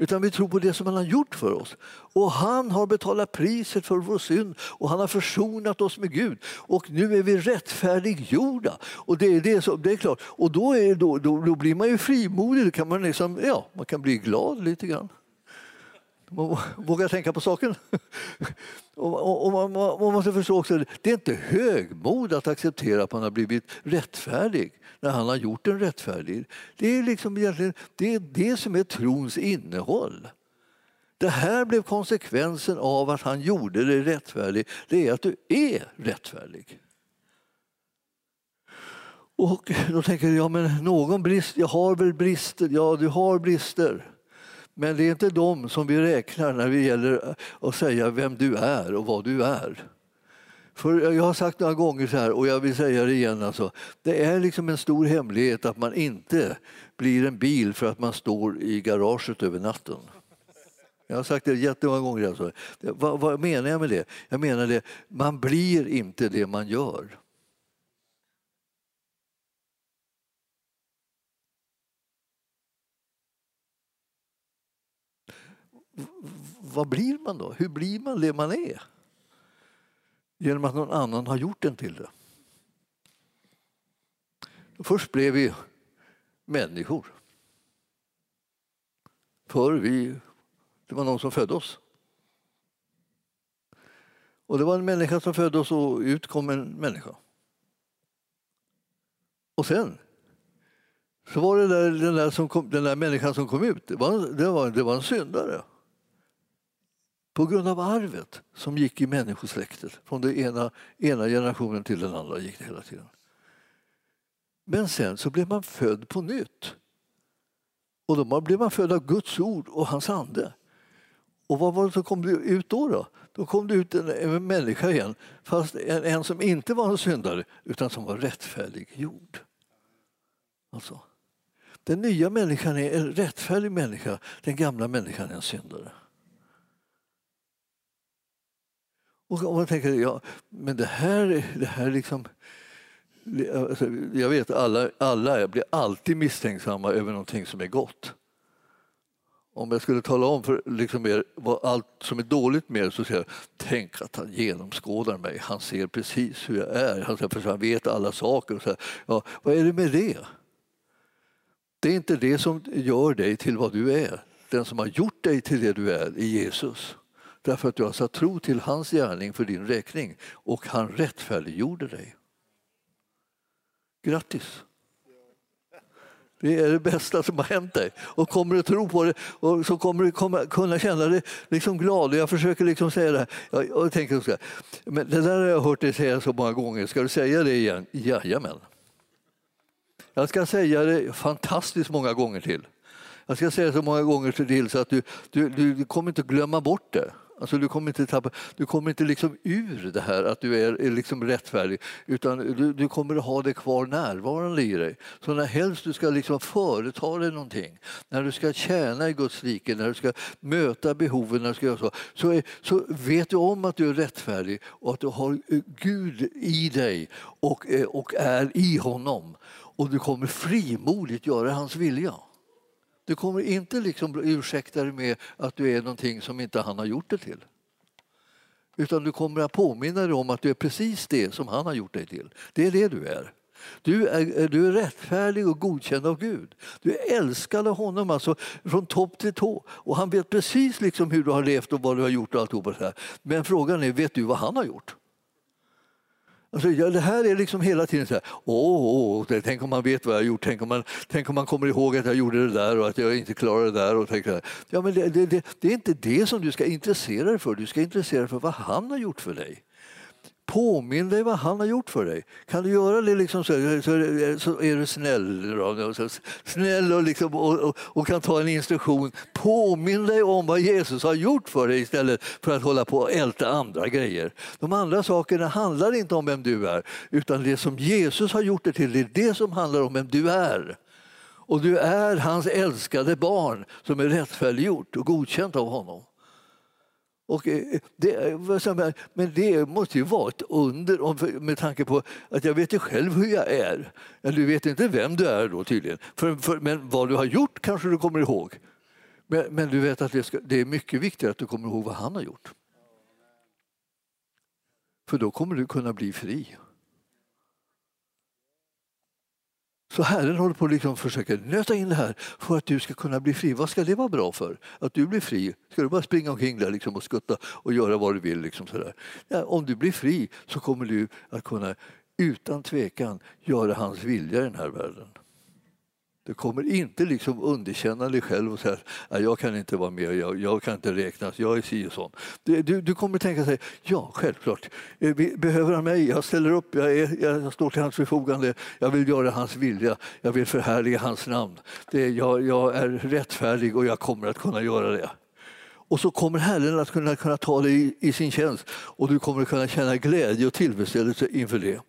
utan vi tror på det som han har gjort för oss. Och han har betalat priset för vår synd och han har försonat oss med Gud. Och nu är vi rättfärdiggjorda. Och det är, det som, det är klart. Och då, är, då, då, då blir man ju frimodig, då kan man, liksom, ja, man kan bli glad lite grann. Våga tänka på saken. [laughs] Och, och, man, man, måste förstå också det är inte högmod att acceptera att man har blivit rättfärdig när han har gjort den rättfärdig. Det är, liksom det, är det som är trons innehåll. Det här blev konsekvensen av att han gjorde dig rättfärdig. Det är att du är rättfärdig. Och då tänker jag, ja men någon brist, jag har väl brister, ja du har brister. Men det är inte de som vi räknar när det gäller att säga vem du är och vad du är. För jag har sagt några gånger så här och jag vill säga det igen. Alltså, det är liksom en stor hemlighet att man inte blir en bil för att man står i garaget över natten. Jag har sagt det jättemånga gånger. Alltså. Vad, vad menar jag med det? Jag menar det, man blir inte det man gör. vad blir man då? Hur blir man det man är? Genom att någon annan har gjort den till det. Först blev vi människor. För vi, det var någon som födde oss. Och det var en människa som födde oss och ut kom en människa. Och sen så var det där, den, där som kom, den där människan som kom ut, det var, det var, det var en syndare. På grund av arvet som gick i människosläktet. Från den ena, ena generationen till den andra gick det hela tiden. Men sen så blev man född på nytt. Och då blev man född av Guds ord och hans ande. Och vad var det som kom ut då? Då, då kom det ut en, en människa igen, fast en, en som inte var en syndare utan som var rättfärdiggjord. Alltså, den nya människan är en rättfärdig människa, den gamla människan är en syndare. Och man tänker, ja, men det här, det här liksom... Alltså, jag vet alla, alla blir alltid misstänksamma över någonting som är gott. Om jag skulle tala om för liksom er vad allt som är dåligt med det så säger jag tänk att han genomskådar mig. Han ser precis hur jag är. Han, för han vet alla saker. Och så här, ja, vad är det med det? Det är inte det som gör dig till vad du är. Den som har gjort dig till det du är är Jesus. Därför att du har satt tro till hans gärning för din räkning och han rättfärdiggjorde dig. Grattis! Det är det bästa som har hänt dig. Och kommer du tro på det och så kommer du komma, kunna känna dig liksom glad. Jag försöker liksom säga det här. Jag, jag tänker så här. Men det där har jag hört dig säga så många gånger. Ska du säga det igen? Jajamän. Jag ska säga det fantastiskt många gånger till. Jag ska säga det så många gånger till så att du, du, du kommer inte glömma bort det. Alltså du kommer inte, tappa, du kommer inte liksom ur det här att du är, är liksom rättfärdig utan du, du kommer att ha det kvar närvarande i dig. Så när helst du ska liksom företa dig någonting, när du ska tjäna i Guds rike, när du ska möta behoven, när du ska göra så, så, är, så vet du om att du är rättfärdig och att du har Gud i dig och, eh, och är i honom. Och du kommer frimodigt göra hans vilja. Du kommer inte liksom ursäkta dig med att du är någonting som inte han har gjort dig till. Utan du kommer att påminna dig om att du är precis det som han har gjort dig till. Det är det du är. Du är, du är rättfärdig och godkänd av Gud. Du är älskad av honom alltså, från topp till tå. Och han vet precis liksom hur du har levt och vad du har gjort. och allt så här. Men frågan är, vet du vad han har gjort? Alltså, ja, det här är liksom hela tiden så här, åh, åh, tänk om man vet vad jag har gjort, tänk om, man, tänk om man kommer ihåg att jag gjorde det där och att jag inte klarade det där. Och tänker, ja, men det, det, det, det är inte det som du ska intressera dig för, du ska intressera dig för vad han har gjort för dig. Påminn dig vad han har gjort för dig. Kan du göra det liksom så, så, så är du snäll. Så, snäll och, liksom, och, och, och, kan ta en instruktion. Påminn dig om vad Jesus har gjort för dig istället för att hålla på och älta andra grejer. De andra sakerna handlar inte om vem du är utan det som Jesus har gjort det till, det är det som handlar om vem du är. Och du är hans älskade barn som är rättfärdiggjort och godkänt av honom. Och eh, det, eh, men det måste ju vara ett under med tanke på att jag vet ju själv hur jag är. Du vet inte vem du är då tydligen, för, för, men vad du har gjort kanske du kommer ihåg. Men, men du vet att det, ska, det är mycket viktigare att du kommer ihåg vad han har gjort. För då kommer du kunna bli fri. Så Herren håller på att liksom försöka nöta in det här för att du ska kunna bli fri. Vad ska det vara bra för? Att du blir fri? Ska du bara springa omkring där liksom och skutta och göra vad du vill? Liksom sådär. Ja, om du blir fri så kommer du att kunna utan tvekan göra hans vilja i den här världen. Du kommer inte liksom underkänna dig själv och säga att jag kan inte vara med, jag, jag kan inte räknas, jag är si och sån. Du, du, du kommer tänka sig, ja självklart, eh, behöver han mig, jag ställer upp, jag, är, jag står till hans förfogande, jag vill göra hans vilja, jag vill förhärliga hans namn. Det, jag, jag är rättfärdig och jag kommer att kunna göra det. Och så kommer Herren att kunna, kunna ta dig i, i sin tjänst och du kommer att kunna känna glädje och tillfredsställelse inför det.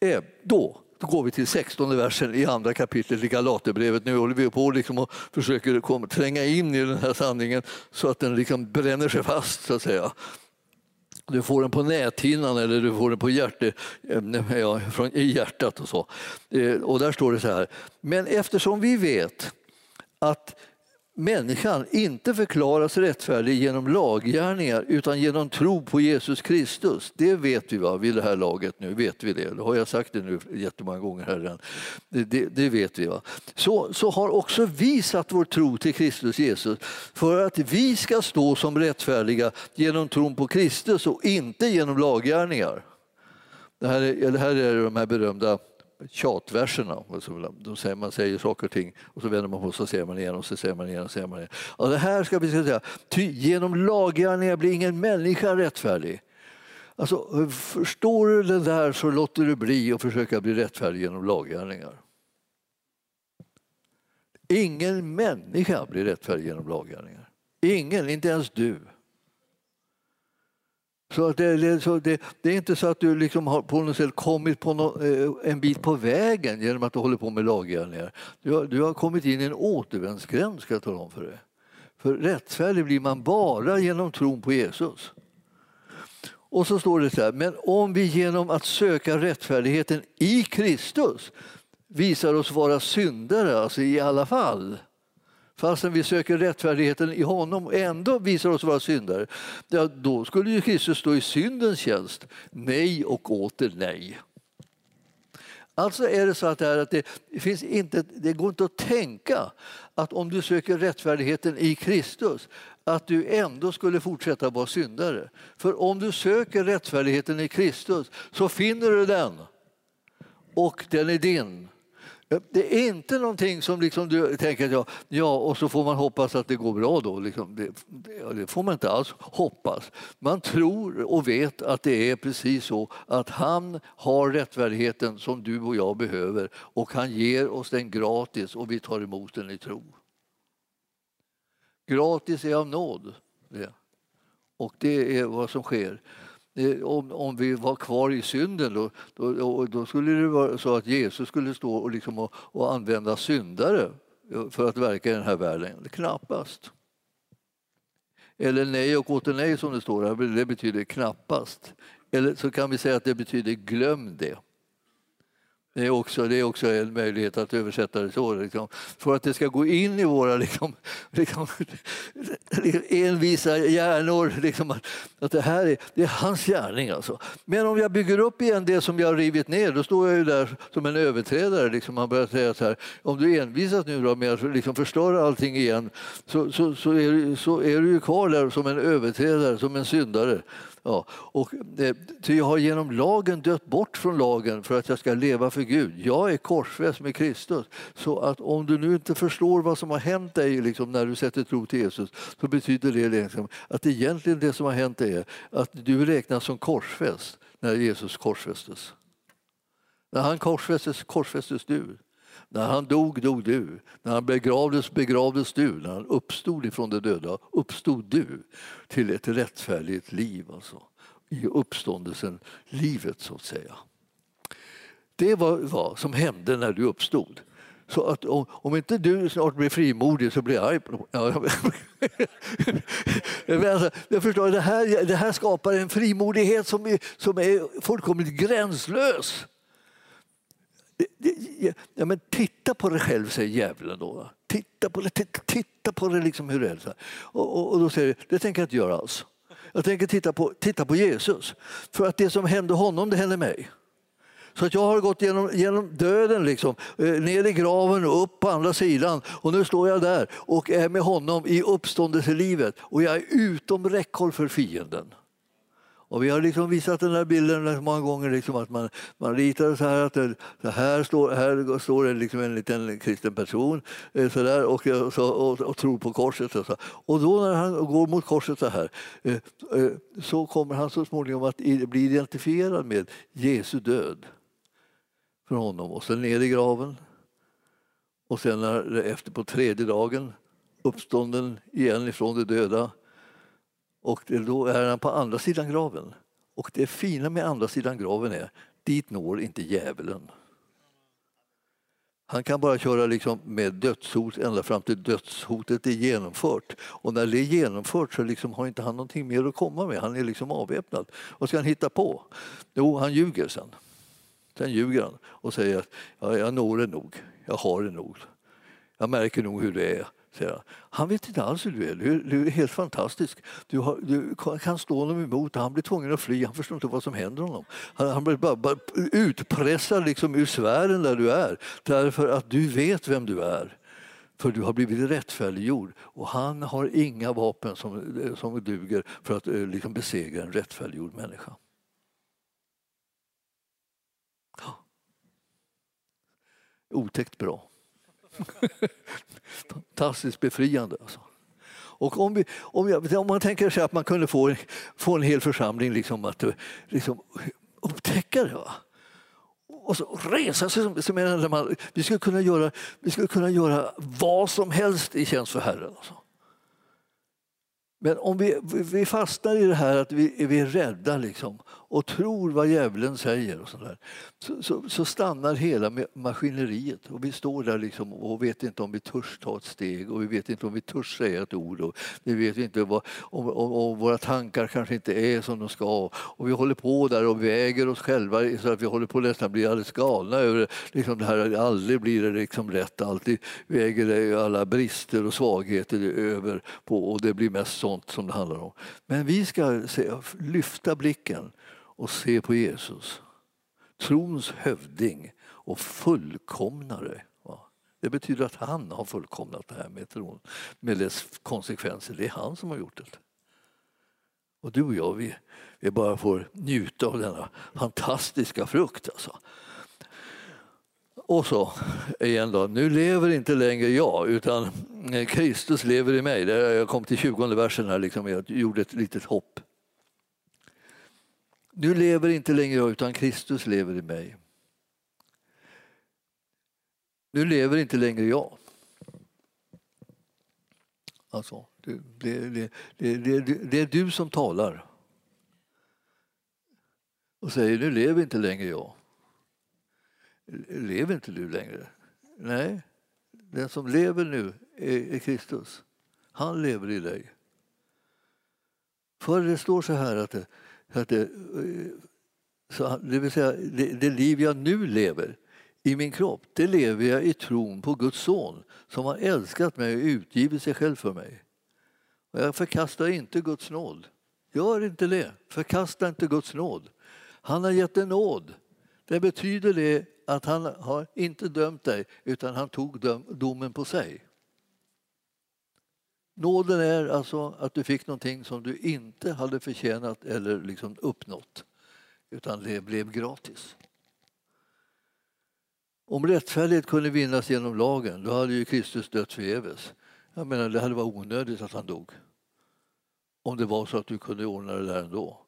Eh, då går vi till 16 versen i andra kapitlet i Galaterbrevet. Nu håller vi på liksom och försöker tränga in i den här sanningen så att den liksom bränner sig fast. så att säga. Du får den på näthinnan eller du får den på hjärte, eh, ja, från, i hjärtat. Och så. Eh, och där står det så här. Men eftersom vi vet att människan inte förklaras rättfärdig genom laggärningar utan genom tro på Jesus Kristus. Det vet vi va, vid det här laget nu. vet vi det. Det har jag sagt det nu jättemånga gånger här redan. Det, det, det, vet vi. Va? Så, så har också vi satt vår tro till Kristus Jesus för att vi ska stå som rättfärdiga genom tron på Kristus och inte genom laggärningar. Det här är, det här är de här berömda tjatverserna. De säger man säger saker och ting och så vänder man på så säger man igen och så säger man igen. Och säger man igen. Och det här ska vi säga, ty genom laggärningar blir ingen människa rättfärdig. Alltså, förstår du det där så låter du bli att försöka bli rättfärdig genom laggärningar. Ingen människa blir rättfärdig genom laggärningar. Ingen, inte ens du. Så det, det, så det, det, är inte så att du liksom har på något sätt kommit på no, eh, en bit på vägen genom att du håller på med laggärningar. Du har, du har kommit in i en återvändsgränd, ska jag tala om för dig. För rättfärdig blir man bara genom tron på Jesus. Och så står det så här, men om vi genom att söka rättfärdigheten i Kristus visar oss vara syndare, alltså i alla fall, fastän vi söker rättfärdigheten i honom och ändå visar oss vara syndare, ja, då skulle ju Kristus stå i syndens tjänst. Nej och åter nej. Alltså är det så att, det, att det, finns inte, det går inte att tänka att om du söker rättfärdigheten i Kristus att du ändå skulle fortsätta vara syndare. För om du söker rättfärdigheten i Kristus så finner du den och den är din. Det är inte någonting som liksom du tänker ja, ja, och så får man hoppas att det går bra då. Liksom, det, det, får man inte alls hoppas. Man tror och vet att det är precis så att han har rättfärdigheten som du och jag behöver och han ger oss den gratis och vi tar emot den i tro. Gratis är av nåd. Det. Och det är vad som sker. Eh, om, om vi var kvar i synden då, då, då, skulle det vara så att Jesus skulle stå och, liksom och, och använda syndare eh, för att verka i den här världen. Knappast. Eller nej och åter nej som det står här, det betyder knappast. Eller så kan vi säga att det betyder glöm det. Det är, också, det är också en möjlighet att översätta det så. Liksom. För att det ska gå in i våra liksom, [laughs] liksom, envisa hjärnor. Liksom, att, att det här är, det är hans gärning. Alltså. Men om jag bygger upp igen det som jag har rivit ner, då står jag ju där som en överträdare. Liksom. Man börjar säga så här, om du envisas nu då med att liksom förstöra allting igen så, så, så, är, så är du ju kvar där som en överträdare, som en syndare. Ja, och, eh, ty jag har genom lagen dött bort från lagen för att jag ska leva för Gud. Jag är korsfäst med Kristus. Så att om du nu inte förstår vad som har hänt dig liksom, när du sätter tro till Jesus så betyder det liksom, att egentligen det som har hänt dig är att du räknas som korsfäst när Jesus korsfästes. När han korsfästes, korsfästes du. När han dog, dog du. När han begravdes, begravdes du. När han uppstod ifrån de döda, uppstod du till ett rättfärdigt liv. Alltså. I uppståndelsen, livet så att säga. Det var vad som hände när du uppstod. Så att om, om, inte du snart blir frimodig så blir jag arg på ja, [laughs] alltså, jag förstår, det, här, det här skapar en frimodighet som är, som är fullkomligt gränslös. Ja, men titta på dig själv, säger djävulen då. Titta på dig, titta på det liksom hur det är. Och, och, och då säger det tänker jag inte göra alls. Jag tänker titta på, titta på Jesus. För att det som hände honom, det hände mig. Så att jag har gått genom, genom döden, liksom, eh, ner i graven och upp på andra sidan. Och nu står jag där och är med honom i uppståndelselivet. Och jag är utom räckhåll för fienden. Och vi har liksom visat den här bilden många gånger, liksom att man, man ritar så här att det, så här står, här står det liksom en liten kristen person eh, så där, och, eh, så, och, och, tror på korset. Och, så. och då när han går mot korset så här eh, så kommer han så småningom att bli identifierad med Jesu död för honom och sen ner i graven. Och sen när, efter på tredje dagen uppstånden igen ifrån de döda och då är han på andra sidan graven. Och det fina med andra sidan graven är, dit når inte djävulen. Han kan bara köra liksom med dödshot ända fram till dödshotet är genomfört. Och när det är genomfört så liksom har inte han någonting mer att komma med. Han är liksom avväpnad. Vad ska han hitta på? Jo, han ljuger sen. Sen ljuger han och säger att ja, jag når det nog. Jag har det nog. Jag märker nog hur det är säger han. Han vet inte alls hur du är. Du, du är helt fantastisk. Du, har, du, kan stå honom emot. Han blir tvungen att fly. Han förstår inte vad som händer honom. Han, han blir bara, bara utpressad liksom ur sfären där du är därför att du vet vem du är. För du har blivit rättfärdiggjord och han har inga vapen som, som duger för att eh, liksom besegra en rättfärdiggjord människa. Otäckt bra. [laughs] Fantastiskt befriande. Alltså. Och om, vi, om, jag, om, man tänker sig att man kunde få, få en hel församling liksom att liksom, upptäcka det. Va? Och så resa sig som, som en man, vi, skulle kunna göra, vi skulle kunna göra vad som helst i tjänst för Herren. Alltså. Men om vi, vi fastnar i det här att vi, vi är rädda liksom, och tror vad djävulen säger och sådär, så, så, så, stannar hela maskineriet och vi står där liksom och vet inte om vi törs ta ett steg och vi vet inte om vi törs säga ett ord och vi vet inte vad, om, om, om våra tankar kanske inte är som de ska och vi håller på där och väger oss själva så att vi håller på att nästan bli alldeles galna över liksom det här, aldrig blir det liksom rätt, alltid väger det alla brister och svagheter över på och det blir mest sånt som det handlar om. Men vi ska se, lyfta blicken och se på Jesus. Trons hövding och fullkomnare. Det betyder att han har fullkomnat det här med tron, med dess konsekvenser. Det är han som har gjort det. Och du och jag, vi, vi bara får njuta av denna fantastiska frukt. Alltså. Och så igen då, nu lever inte längre jag utan Kristus lever i mig. Jag kom till 20 versen här, liksom, jag gjorde ett litet hopp. Nu lever inte längre jag utan Kristus lever i mig. Nu lever inte längre jag. Alltså, det, det, det, det, är du som talar och säger nu lever inte längre jag. Lever inte du längre? Nej, den som lever nu är, är Kristus. Han lever i dig. För det står så här att det, att det, eh, så det vill säga det, det liv jag nu lever i min kropp, det lever jag i tron på Guds son som har älskat mig och utgivit sig själv för mig. Och jag förkastar inte Guds nåd. Gör inte det. Förkasta inte Guds nåd. Han har gett dig nåd. Det betyder det att han har inte dömt dig utan han tog domen på sig. Nåden är alltså att du fick någonting som du inte hade förtjänat eller liksom uppnått utan det blev gratis. Om rättfärdighet kunde vinnas genom lagen då hade ju Kristus dött förgäves. Jag menar, det hade varit onödigt att han dog. Om det var så att du kunde ordna det där ändå.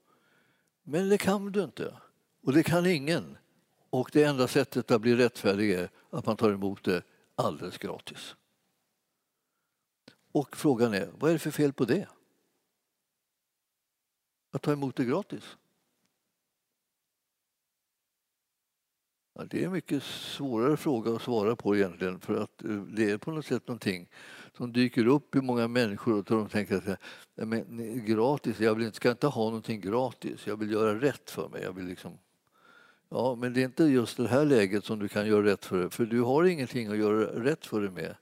Men det kan du inte. Och det kan ingen. Och det enda sättet att bli rättfärdig är att man tar emot det alldeles gratis. Och frågan är, vad är det för fel på det? Att ta emot det gratis? Ja, det är en mycket svårare fråga att svara på egentligen för att eh, det är på något sätt någonting som dyker upp i många människor och de tänker att men, gratis, jag vill inte, ska inte ha någonting gratis, jag vill göra rätt för mig. Jag vill liksom Ja, men det är inte just det här läget som du kan göra rätt för dig, för du har ingenting att göra rätt för dig med.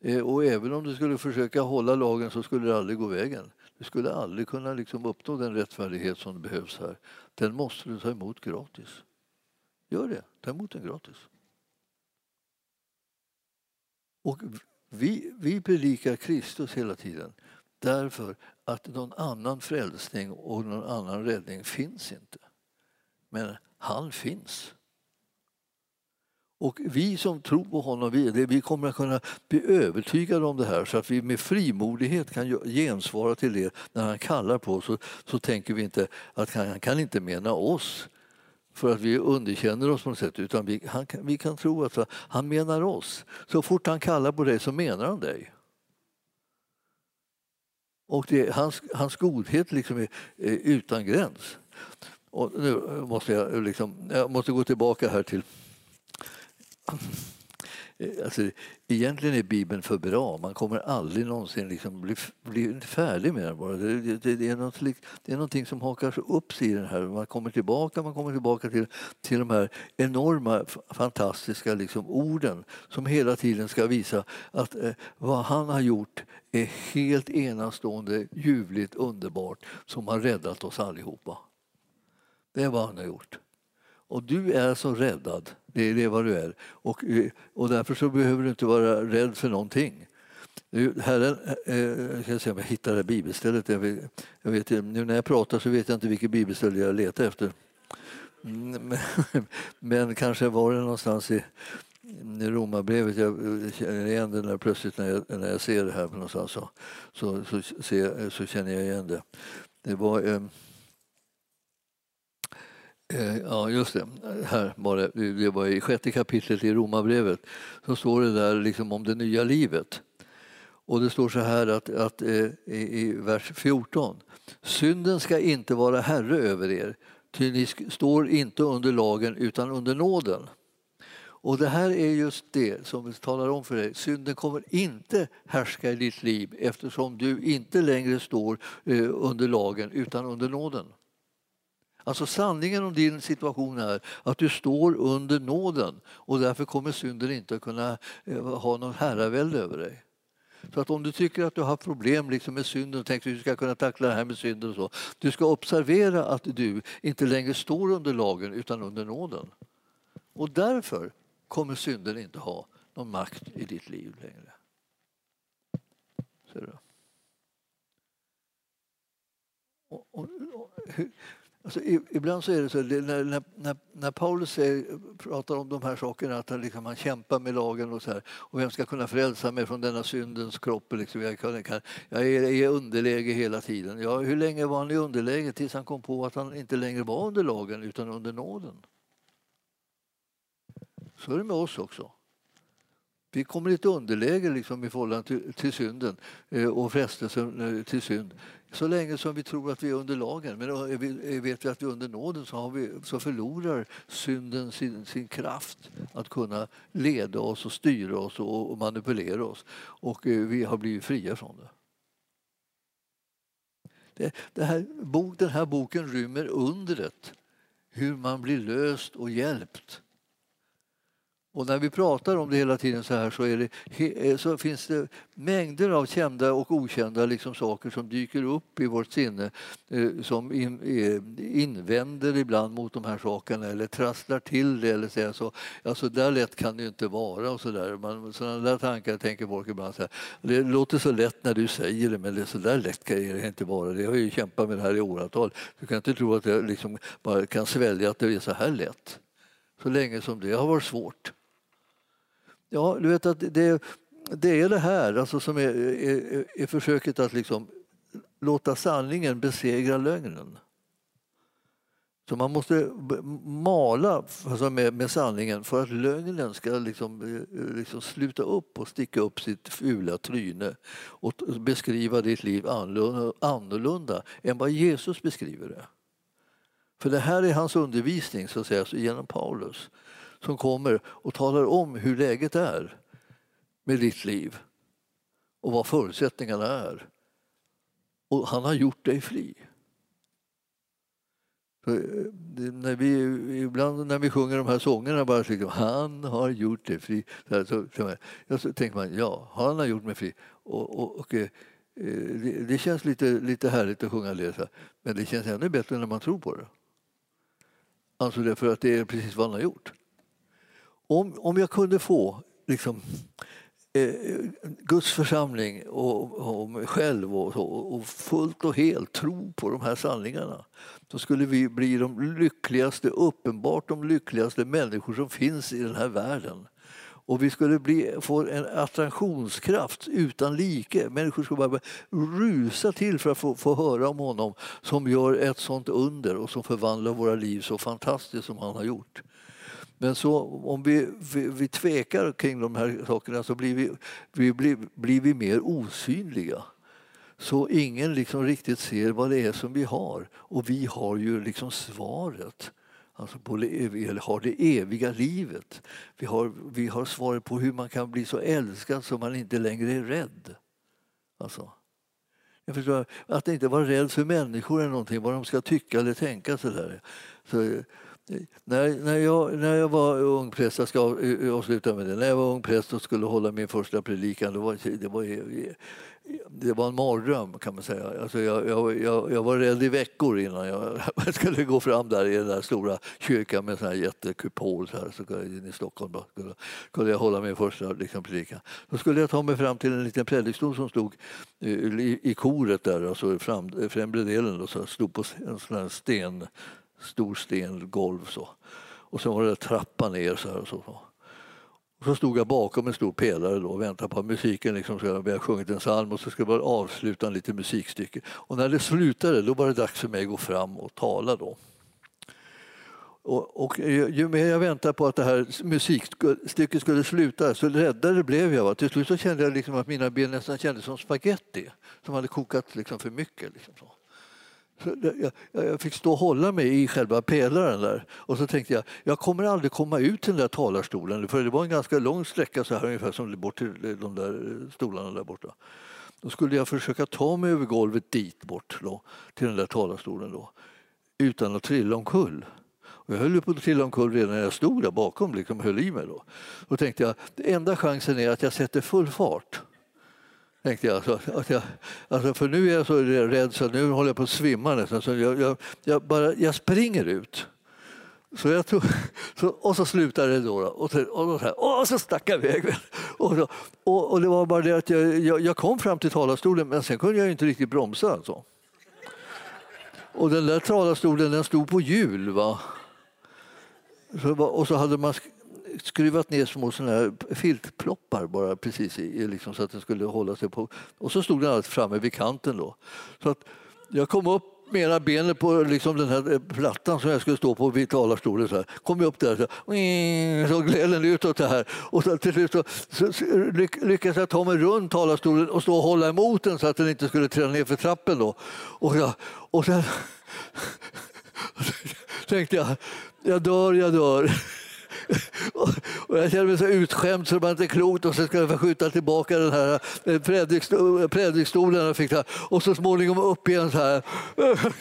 Eh, och även om du skulle försöka hålla lagen så skulle det aldrig gå vägen. Du skulle aldrig kunna liksom uppnå den rättfärdighet som behövs här. Den måste du ta emot gratis. Gör det, ta emot den gratis. Och vi, vi predikar Kristus hela tiden därför att någon annan frälsning och någon annan räddning finns inte. Men han finns. Och vi som tror på honom, vi, vi kommer att kunna bli övertygade om det här så att vi med frimodighet kan gensvara till det när han kallar på oss. Så, så tänker vi inte att han, han kan inte mena oss för att vi underkänner oss på något sätt utan vi, han, vi kan tro att han menar oss. Så fort han kallar på dig så menar han dig. Och det, hans, hans godhet liksom är, är utan gräns. Och nu måste jag, liksom, jag måste gå tillbaka här till Eh, alltså, egentligen är Bibeln för bra. Man kommer aldrig någonsin liksom bli, bli färdig med den. Bara. Det, det, det, är något, det är någonting som hakar upp sig i den här. Man kommer tillbaka, man kommer tillbaka till, till de här enorma, fantastiska liksom, orden som hela tiden ska visa att eh, vad han har gjort är helt enastående, ljuvligt, underbart som har räddat oss allihopa. Det är vad han har gjort. Och du är så räddad, det är vad du är. Och, eh, och därför så behöver du inte vara rädd för någonting. Herren, eh, jag ska se om jag hittar det här bibelstället. Jag vet, jag vet, nu när jag pratar så vet jag inte vilket bibelställe jag letar efter. Mm, men, [laughs] men kanske var det någonstans i, i Romarbrevet, jag känner igen det när, plötsligt när jag, när jag ser det här någonstans så, så, så, så, så känner jag igen det. Det var... Eh, Eh, ja, just det. Här var det. det var I sjätte kapitlet i Romarbrevet så står det där liksom om det nya livet. Och det står så här att, att eh, i, i vers 14. Synden ska inte vara herre över er, ty ni står inte under lagen utan under nåden. Och det här är just det som vi talar om för dig. Synden kommer inte härska i ditt liv eftersom du inte längre står eh, under lagen utan under nåden. Alltså sanningen om din situation är att du står under nåden och därför kommer synden inte att kunna eh, ha någon herravälde över dig. Så att om du tycker att du har problem liksom med synden och tänker att du ska kunna tackla det här med synden och så. Du ska observera att du inte längre står under lagen utan under nåden. Och därför kommer synden inte ha någon makt i ditt liv längre. Ser du? Och, och, och, Alltså, ibland så är det så när, när, när, när Paulus säger, pratar om de här sakerna att han, liksom, han kämpar med lagen och så här, och vem ska kunna frälsa mig från denna syndens kropp? Liksom, jag, kan, kan, jag är i underläge hela tiden. Ja, hur länge var han i underläge? Tills han kom på att han inte längre var under lagen utan under nåden. Så är det med oss också. Vi kommer i ett underläge liksom i förhållande till, till synden eh, och frestelsen eh, till synd så länge som vi tror att vi är under lagen. Men eh, vet vi att vi är under nåden så, har vi, så förlorar synden sin, sin kraft att kunna leda oss och styra oss och, och manipulera oss. Och eh, vi har blivit fria från det. Det, det här, den här boken rymmer undret hur man blir löst och hjälpt och när vi pratar om det hela tiden så här så, det, eh, så finns det mängder av kända och okända liksom saker som dyker upp i vårt sinne eh, som in, eh, invänder ibland mot de här sakerna eller trasslar till det eller säger så. Ja, så där lätt kan det ju inte vara och så där. sådana där tankar tänker folk ibland så här. Det låter så lätt när du säger det men det så där lätt kan det inte vara. Det har ju kämpat med det här i åratal. Du kan inte tro att jag liksom bara kan svälja att det är så här lätt. Så länge som det har varit svårt. Ja, du vet att det, det är det här alltså, som är, är, är försöket att liksom låta sanningen besegra lögnen. Så man måste mala alltså med, med sanningen för att lögnen ska liksom, liksom sluta upp och sticka upp sitt fula tryne och beskriva ditt liv annorlunda, annorlunda än vad Jesus beskriver det. För det här är hans undervisning så att säga, genom Paulus som kommer och talar om hur läget är med ditt liv och vad förutsättningarna är. Och han har gjort dig fri. Eh, när vi, ibland när vi sjunger de här sångerna bara tycker han har gjort dig fri. Så, så, så, så tänker man, ja, han har gjort mig fri. Och, och, och eh, eh det, det, känns lite, lite härligt att sjunga det, men det känns ännu bättre när man tror på det. Alltså det för att det är precis vad han har gjort om, om jag kunde få liksom, eh, Guds församling och, och mig själv och, och, fullt och helt tro på de här sanningarna då skulle vi bli de lyckligaste, uppenbart de lyckligaste människor som finns i den här världen. Och vi skulle bli, få en attraktionskraft utan like. Människor skulle bara rusa till för att få, få höra om honom som gör ett sånt under och som förvandlar våra liv så fantastiskt som han har gjort. Men så, om vi, vi, vi tvekar kring de här sakerna så blir vi, vi, blir, blir vi mer osynliga. Så ingen liksom riktigt ser vad det är som vi har. Och vi har ju liksom svaret. Alltså på, eller har det eviga livet. Vi har, vi har svaret på hur man kan bli så älskad så man inte längre är rädd. Alltså. Jag förstår, att inte vara rädd för människor eller någonting, vad de ska tycka eller tänka. Sådär. Så, när, när, jag, när jag var ung präst, jag ska eh, avsluta med det, när jag var ung präst och skulle hålla min första predikan, det var, det var, det var en mardröm kan man säga. Alltså jag, jag, jag, jag var rädd i veckor innan jag, [laughs] skulle gå fram där i den där stora kyrkan med sån här jättekupol så här, så in i Stockholm. Då, skulle, skulle jag hålla min första liksom, predikan. Då skulle jag ta mig fram till en liten predikstol som stod eh, i, i koret där, alltså fram, främre delen, då, så stod på en sån här sten stor stengolv så. Och så var det trappa ner så här och så. Och så stod jag bakom en stor pelare då och väntade på att musiken liksom skulle, vi hade sjungit en psalm och så skulle jag avsluta en liten musikstycke. Och när det slutade då var det dags för mig att gå fram och tala då. Och, och ju mer jag väntade på att det här musikstycket skulle sluta, så räddare blev jag. Va? Till slut så kände jag liksom att mina ben nästan kändes som spaghetti som hade kokat liksom för mycket. Liksom så. Jag, jag, fick stå och hålla mig i själva pelaren där. Och så tänkte jag, jag kommer aldrig komma ut till den där talarstolen. För det var en ganska lång sträcka så här ungefär som bort till de där stolarna där borta. Då skulle jag försöka ta mig över golvet dit bort då, till den där talarstolen då, utan att trilla omkull. Och jag höll på att trilla omkull redan när jag stod där bakom liksom, höll i mig. Då. Då tänkte jag, enda chansen är att jag sätter full fart. Tänkte jag. Så att jag alltså, för nu är jag så rädd så nu håller jag på att svimma nästan. Så jag, jag, jag, bara, jag springer ut. Så jag tog, så, och så slutade det då. Och, så, och, så, här, och så stack jag iväg. Och, så, och, och, det var bara det att jag, jag, jag, kom fram till talarstolen men sen kunde jag inte riktigt bromsa. Alltså. Och den där talarstolen den stod på hjul. Va? Så, och så hade man skruvat ner små såna här filtploppar bara precis i, liksom, så att den skulle hålla sig på. Och så stod den alltid framme vid kanten. Då. Så att jag kom upp med ena benet på liksom den här eh, plattan som jag skulle stå på vid talarstolen. Så här. kom jag upp där så, mm, så gled den utåt det här. Och så, till slut så, så, så lyckades jag ta mig runt talarstolen och stå och hålla emot den så att den inte skulle trilla ner för trappen. Då. Och, jag, och sen [laughs] tänkte jag, jag dör, jag dör och jag känner mig så utskämd så det var inte klokt och så ska jag skjuta tillbaka den här eh, eh predikstolen och så småningom upp igen så här. [laughs]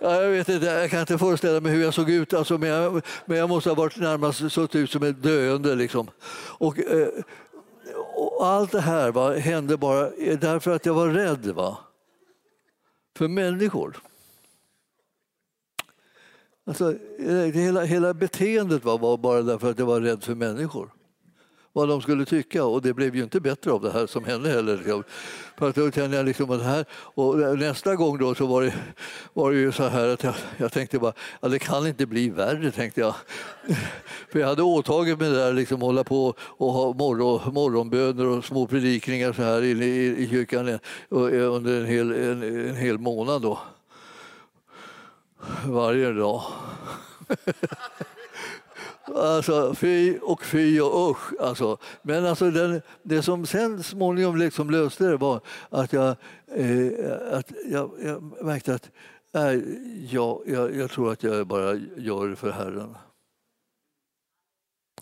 Ja, jag vet inte, jag kan inte föreställa mig hur jag såg ut, alltså, men, jag, men jag måste ha varit närmast sett ut som ett döende. Liksom. Och, eh, och allt det här va, hände bara därför att jag var rädd va? för människor. Alltså, eh, hela, hela beteendet var, var bara därför att jag var rädd för människor vad de skulle tycka och det blev ju inte bättre av det här som hände heller. För att då kände jag liksom att här, och nästa gång då så var det, var det ju så här att jag, jag tänkte bara, ja, det kan inte bli värre tänkte jag. [laughs] För jag hade åtagit mig det där liksom hålla på och ha morgon, morgonböner och små predikningar så här inne i, i kyrkan eh, eh, under en hel, en, en hel månad då varje dag. Alltså fy och fy och usch. Alltså. Men alltså den, det som sen småningom liksom löste det var att jag, eh, att jag, jag märkte att nej, jag, jag, jag tror att jag bara gör det för Herren.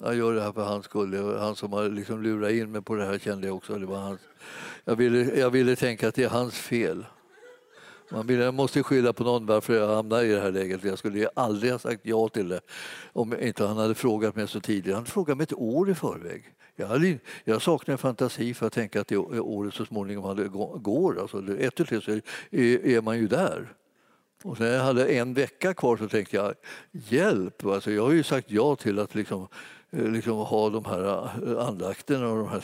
Jag gör det här för hans skull. Han som har liksom lurat in mig på det här kände jag också. Det var hans. Jag, ville, jag ville tänka att det är hans fel. Man vill, måste skylla på någon varför jag hamnade i det här läget. Jag skulle aldrig ha sagt ja till det om inte han hade frågat mig så tidigt. Han frågade mig ett år i förväg. Jag, hade, jag saknar fantasi för att tänka att det året så småningom hade, går. Alltså, ett och tre så är, är man ju där. Och sen jag hade en vecka kvar så tänkte jag, hjälp! Alltså, jag har ju sagt ja till att liksom, liksom ha de här eh, andakterna. Och de här,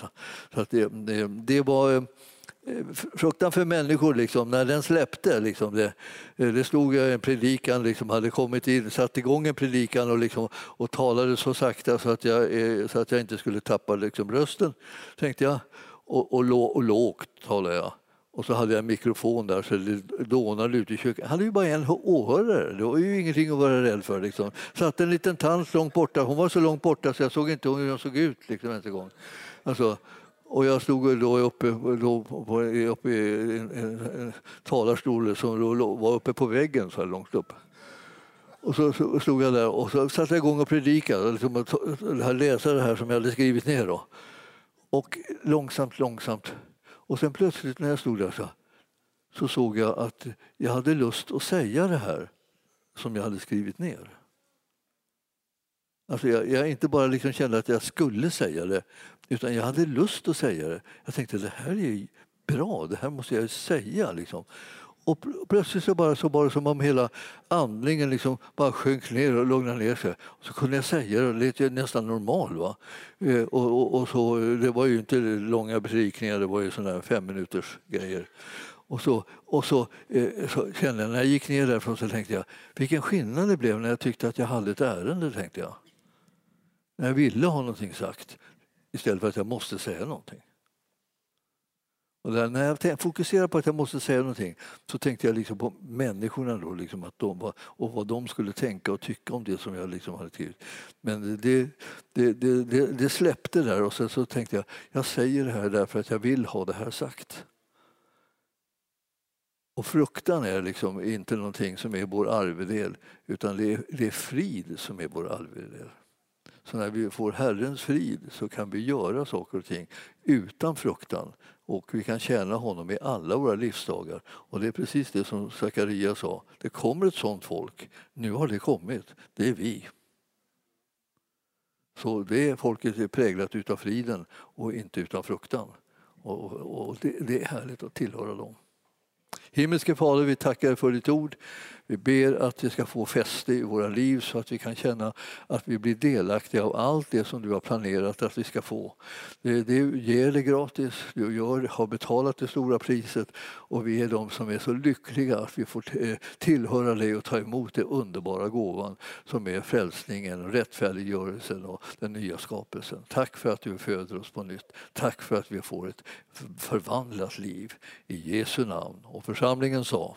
så att det, det, det var eh, Eh, fruktan för människor, liksom, när den släppte, liksom, det, eh, det stod en predikan, liksom, hade kommit in, satt igång en predikan och, liksom, och talade så sakta så att jag, eh, så att jag inte skulle tappa liksom, rösten, tänkte jag. Och, och, och lågt talade jag. Och så hade jag en mikrofon där så det dånade ute i köket. Jag hade ju bara en åhörare, det var ju ingenting att vara rädd för. Liksom. Satt en liten tant långt borta, hon var så långt borta så jag såg inte hur hon såg ut liksom, ens en gång. Alltså, och jag stod då uppe, då på, uppe i en, en, en talarstol som var uppe på väggen så här långt upp. Och så, så stod jag där och så satte jag igång och predikade, liksom, läsa det här som jag hade skrivit ner. Då. Och långsamt, långsamt. Och sen plötsligt när jag stod där så, så såg jag att jag hade lust att säga det här som jag hade skrivit ner. Alltså jag, jag inte bara liksom kände att jag skulle säga det, utan jag hade lust att säga det. Jag tänkte det här är bra, det här måste jag säga. Liksom. Och plötsligt så bara, så bara som om hela andningen liksom bara sjönk ner och lugnade ner sig. Och så kunde jag säga det, det lät nästan normal. Va? Eh, och, och, och, så, det var ju inte långa predikningar, det var ju sådana fem minuters grejer. Och så, och så, eh, så kände jag, när jag gick ner därifrån så tänkte jag, vilken skillnad det blev när jag tyckte att jag hade ett ärende. tänkte jag. När jag ville ha någonting sagt istället för att jag måste säga någonting. Och där, när jag fokuserade på att jag måste säga någonting så tänkte jag liksom på människorna då, liksom att de och vad de skulle tänka och tycka om det som jag liksom hade skrivit. Men det, det, det, det, det släppte där och sen så tänkte jag jag säger det här därför att jag vill ha det här sagt. Och fruktan är liksom inte någonting som är vår arvedel utan det är, det är frid som är vår arvedel. Så när vi får Herrens frid så kan vi göra saker och ting utan fruktan och vi kan tjäna honom i alla våra livsdagar. Och det är precis det som Sakaria sa. Det kommer ett sånt folk. Nu har det kommit. Det är vi. Så det folket är präglat utav friden och inte utav fruktan. Och, och det, det är härligt att tillhöra dem. Himmelske Fader, vi tackar för ditt ord. Vi ber att det ska få fäste i våra liv så att vi kan känna att vi blir delaktiga av allt det som du har planerat att vi ska få. Du ger det gratis, du gör, har betalat det stora priset och vi är de som är så lyckliga att vi får eh, tillhöra dig och ta emot den underbara gåvan som är frälsningen, rättfärdiggörelsen och den nya skapelsen. Tack för att du föder oss på nytt. Tack för att vi får ett förvandlat liv. I Jesu namn. Och församlingen sa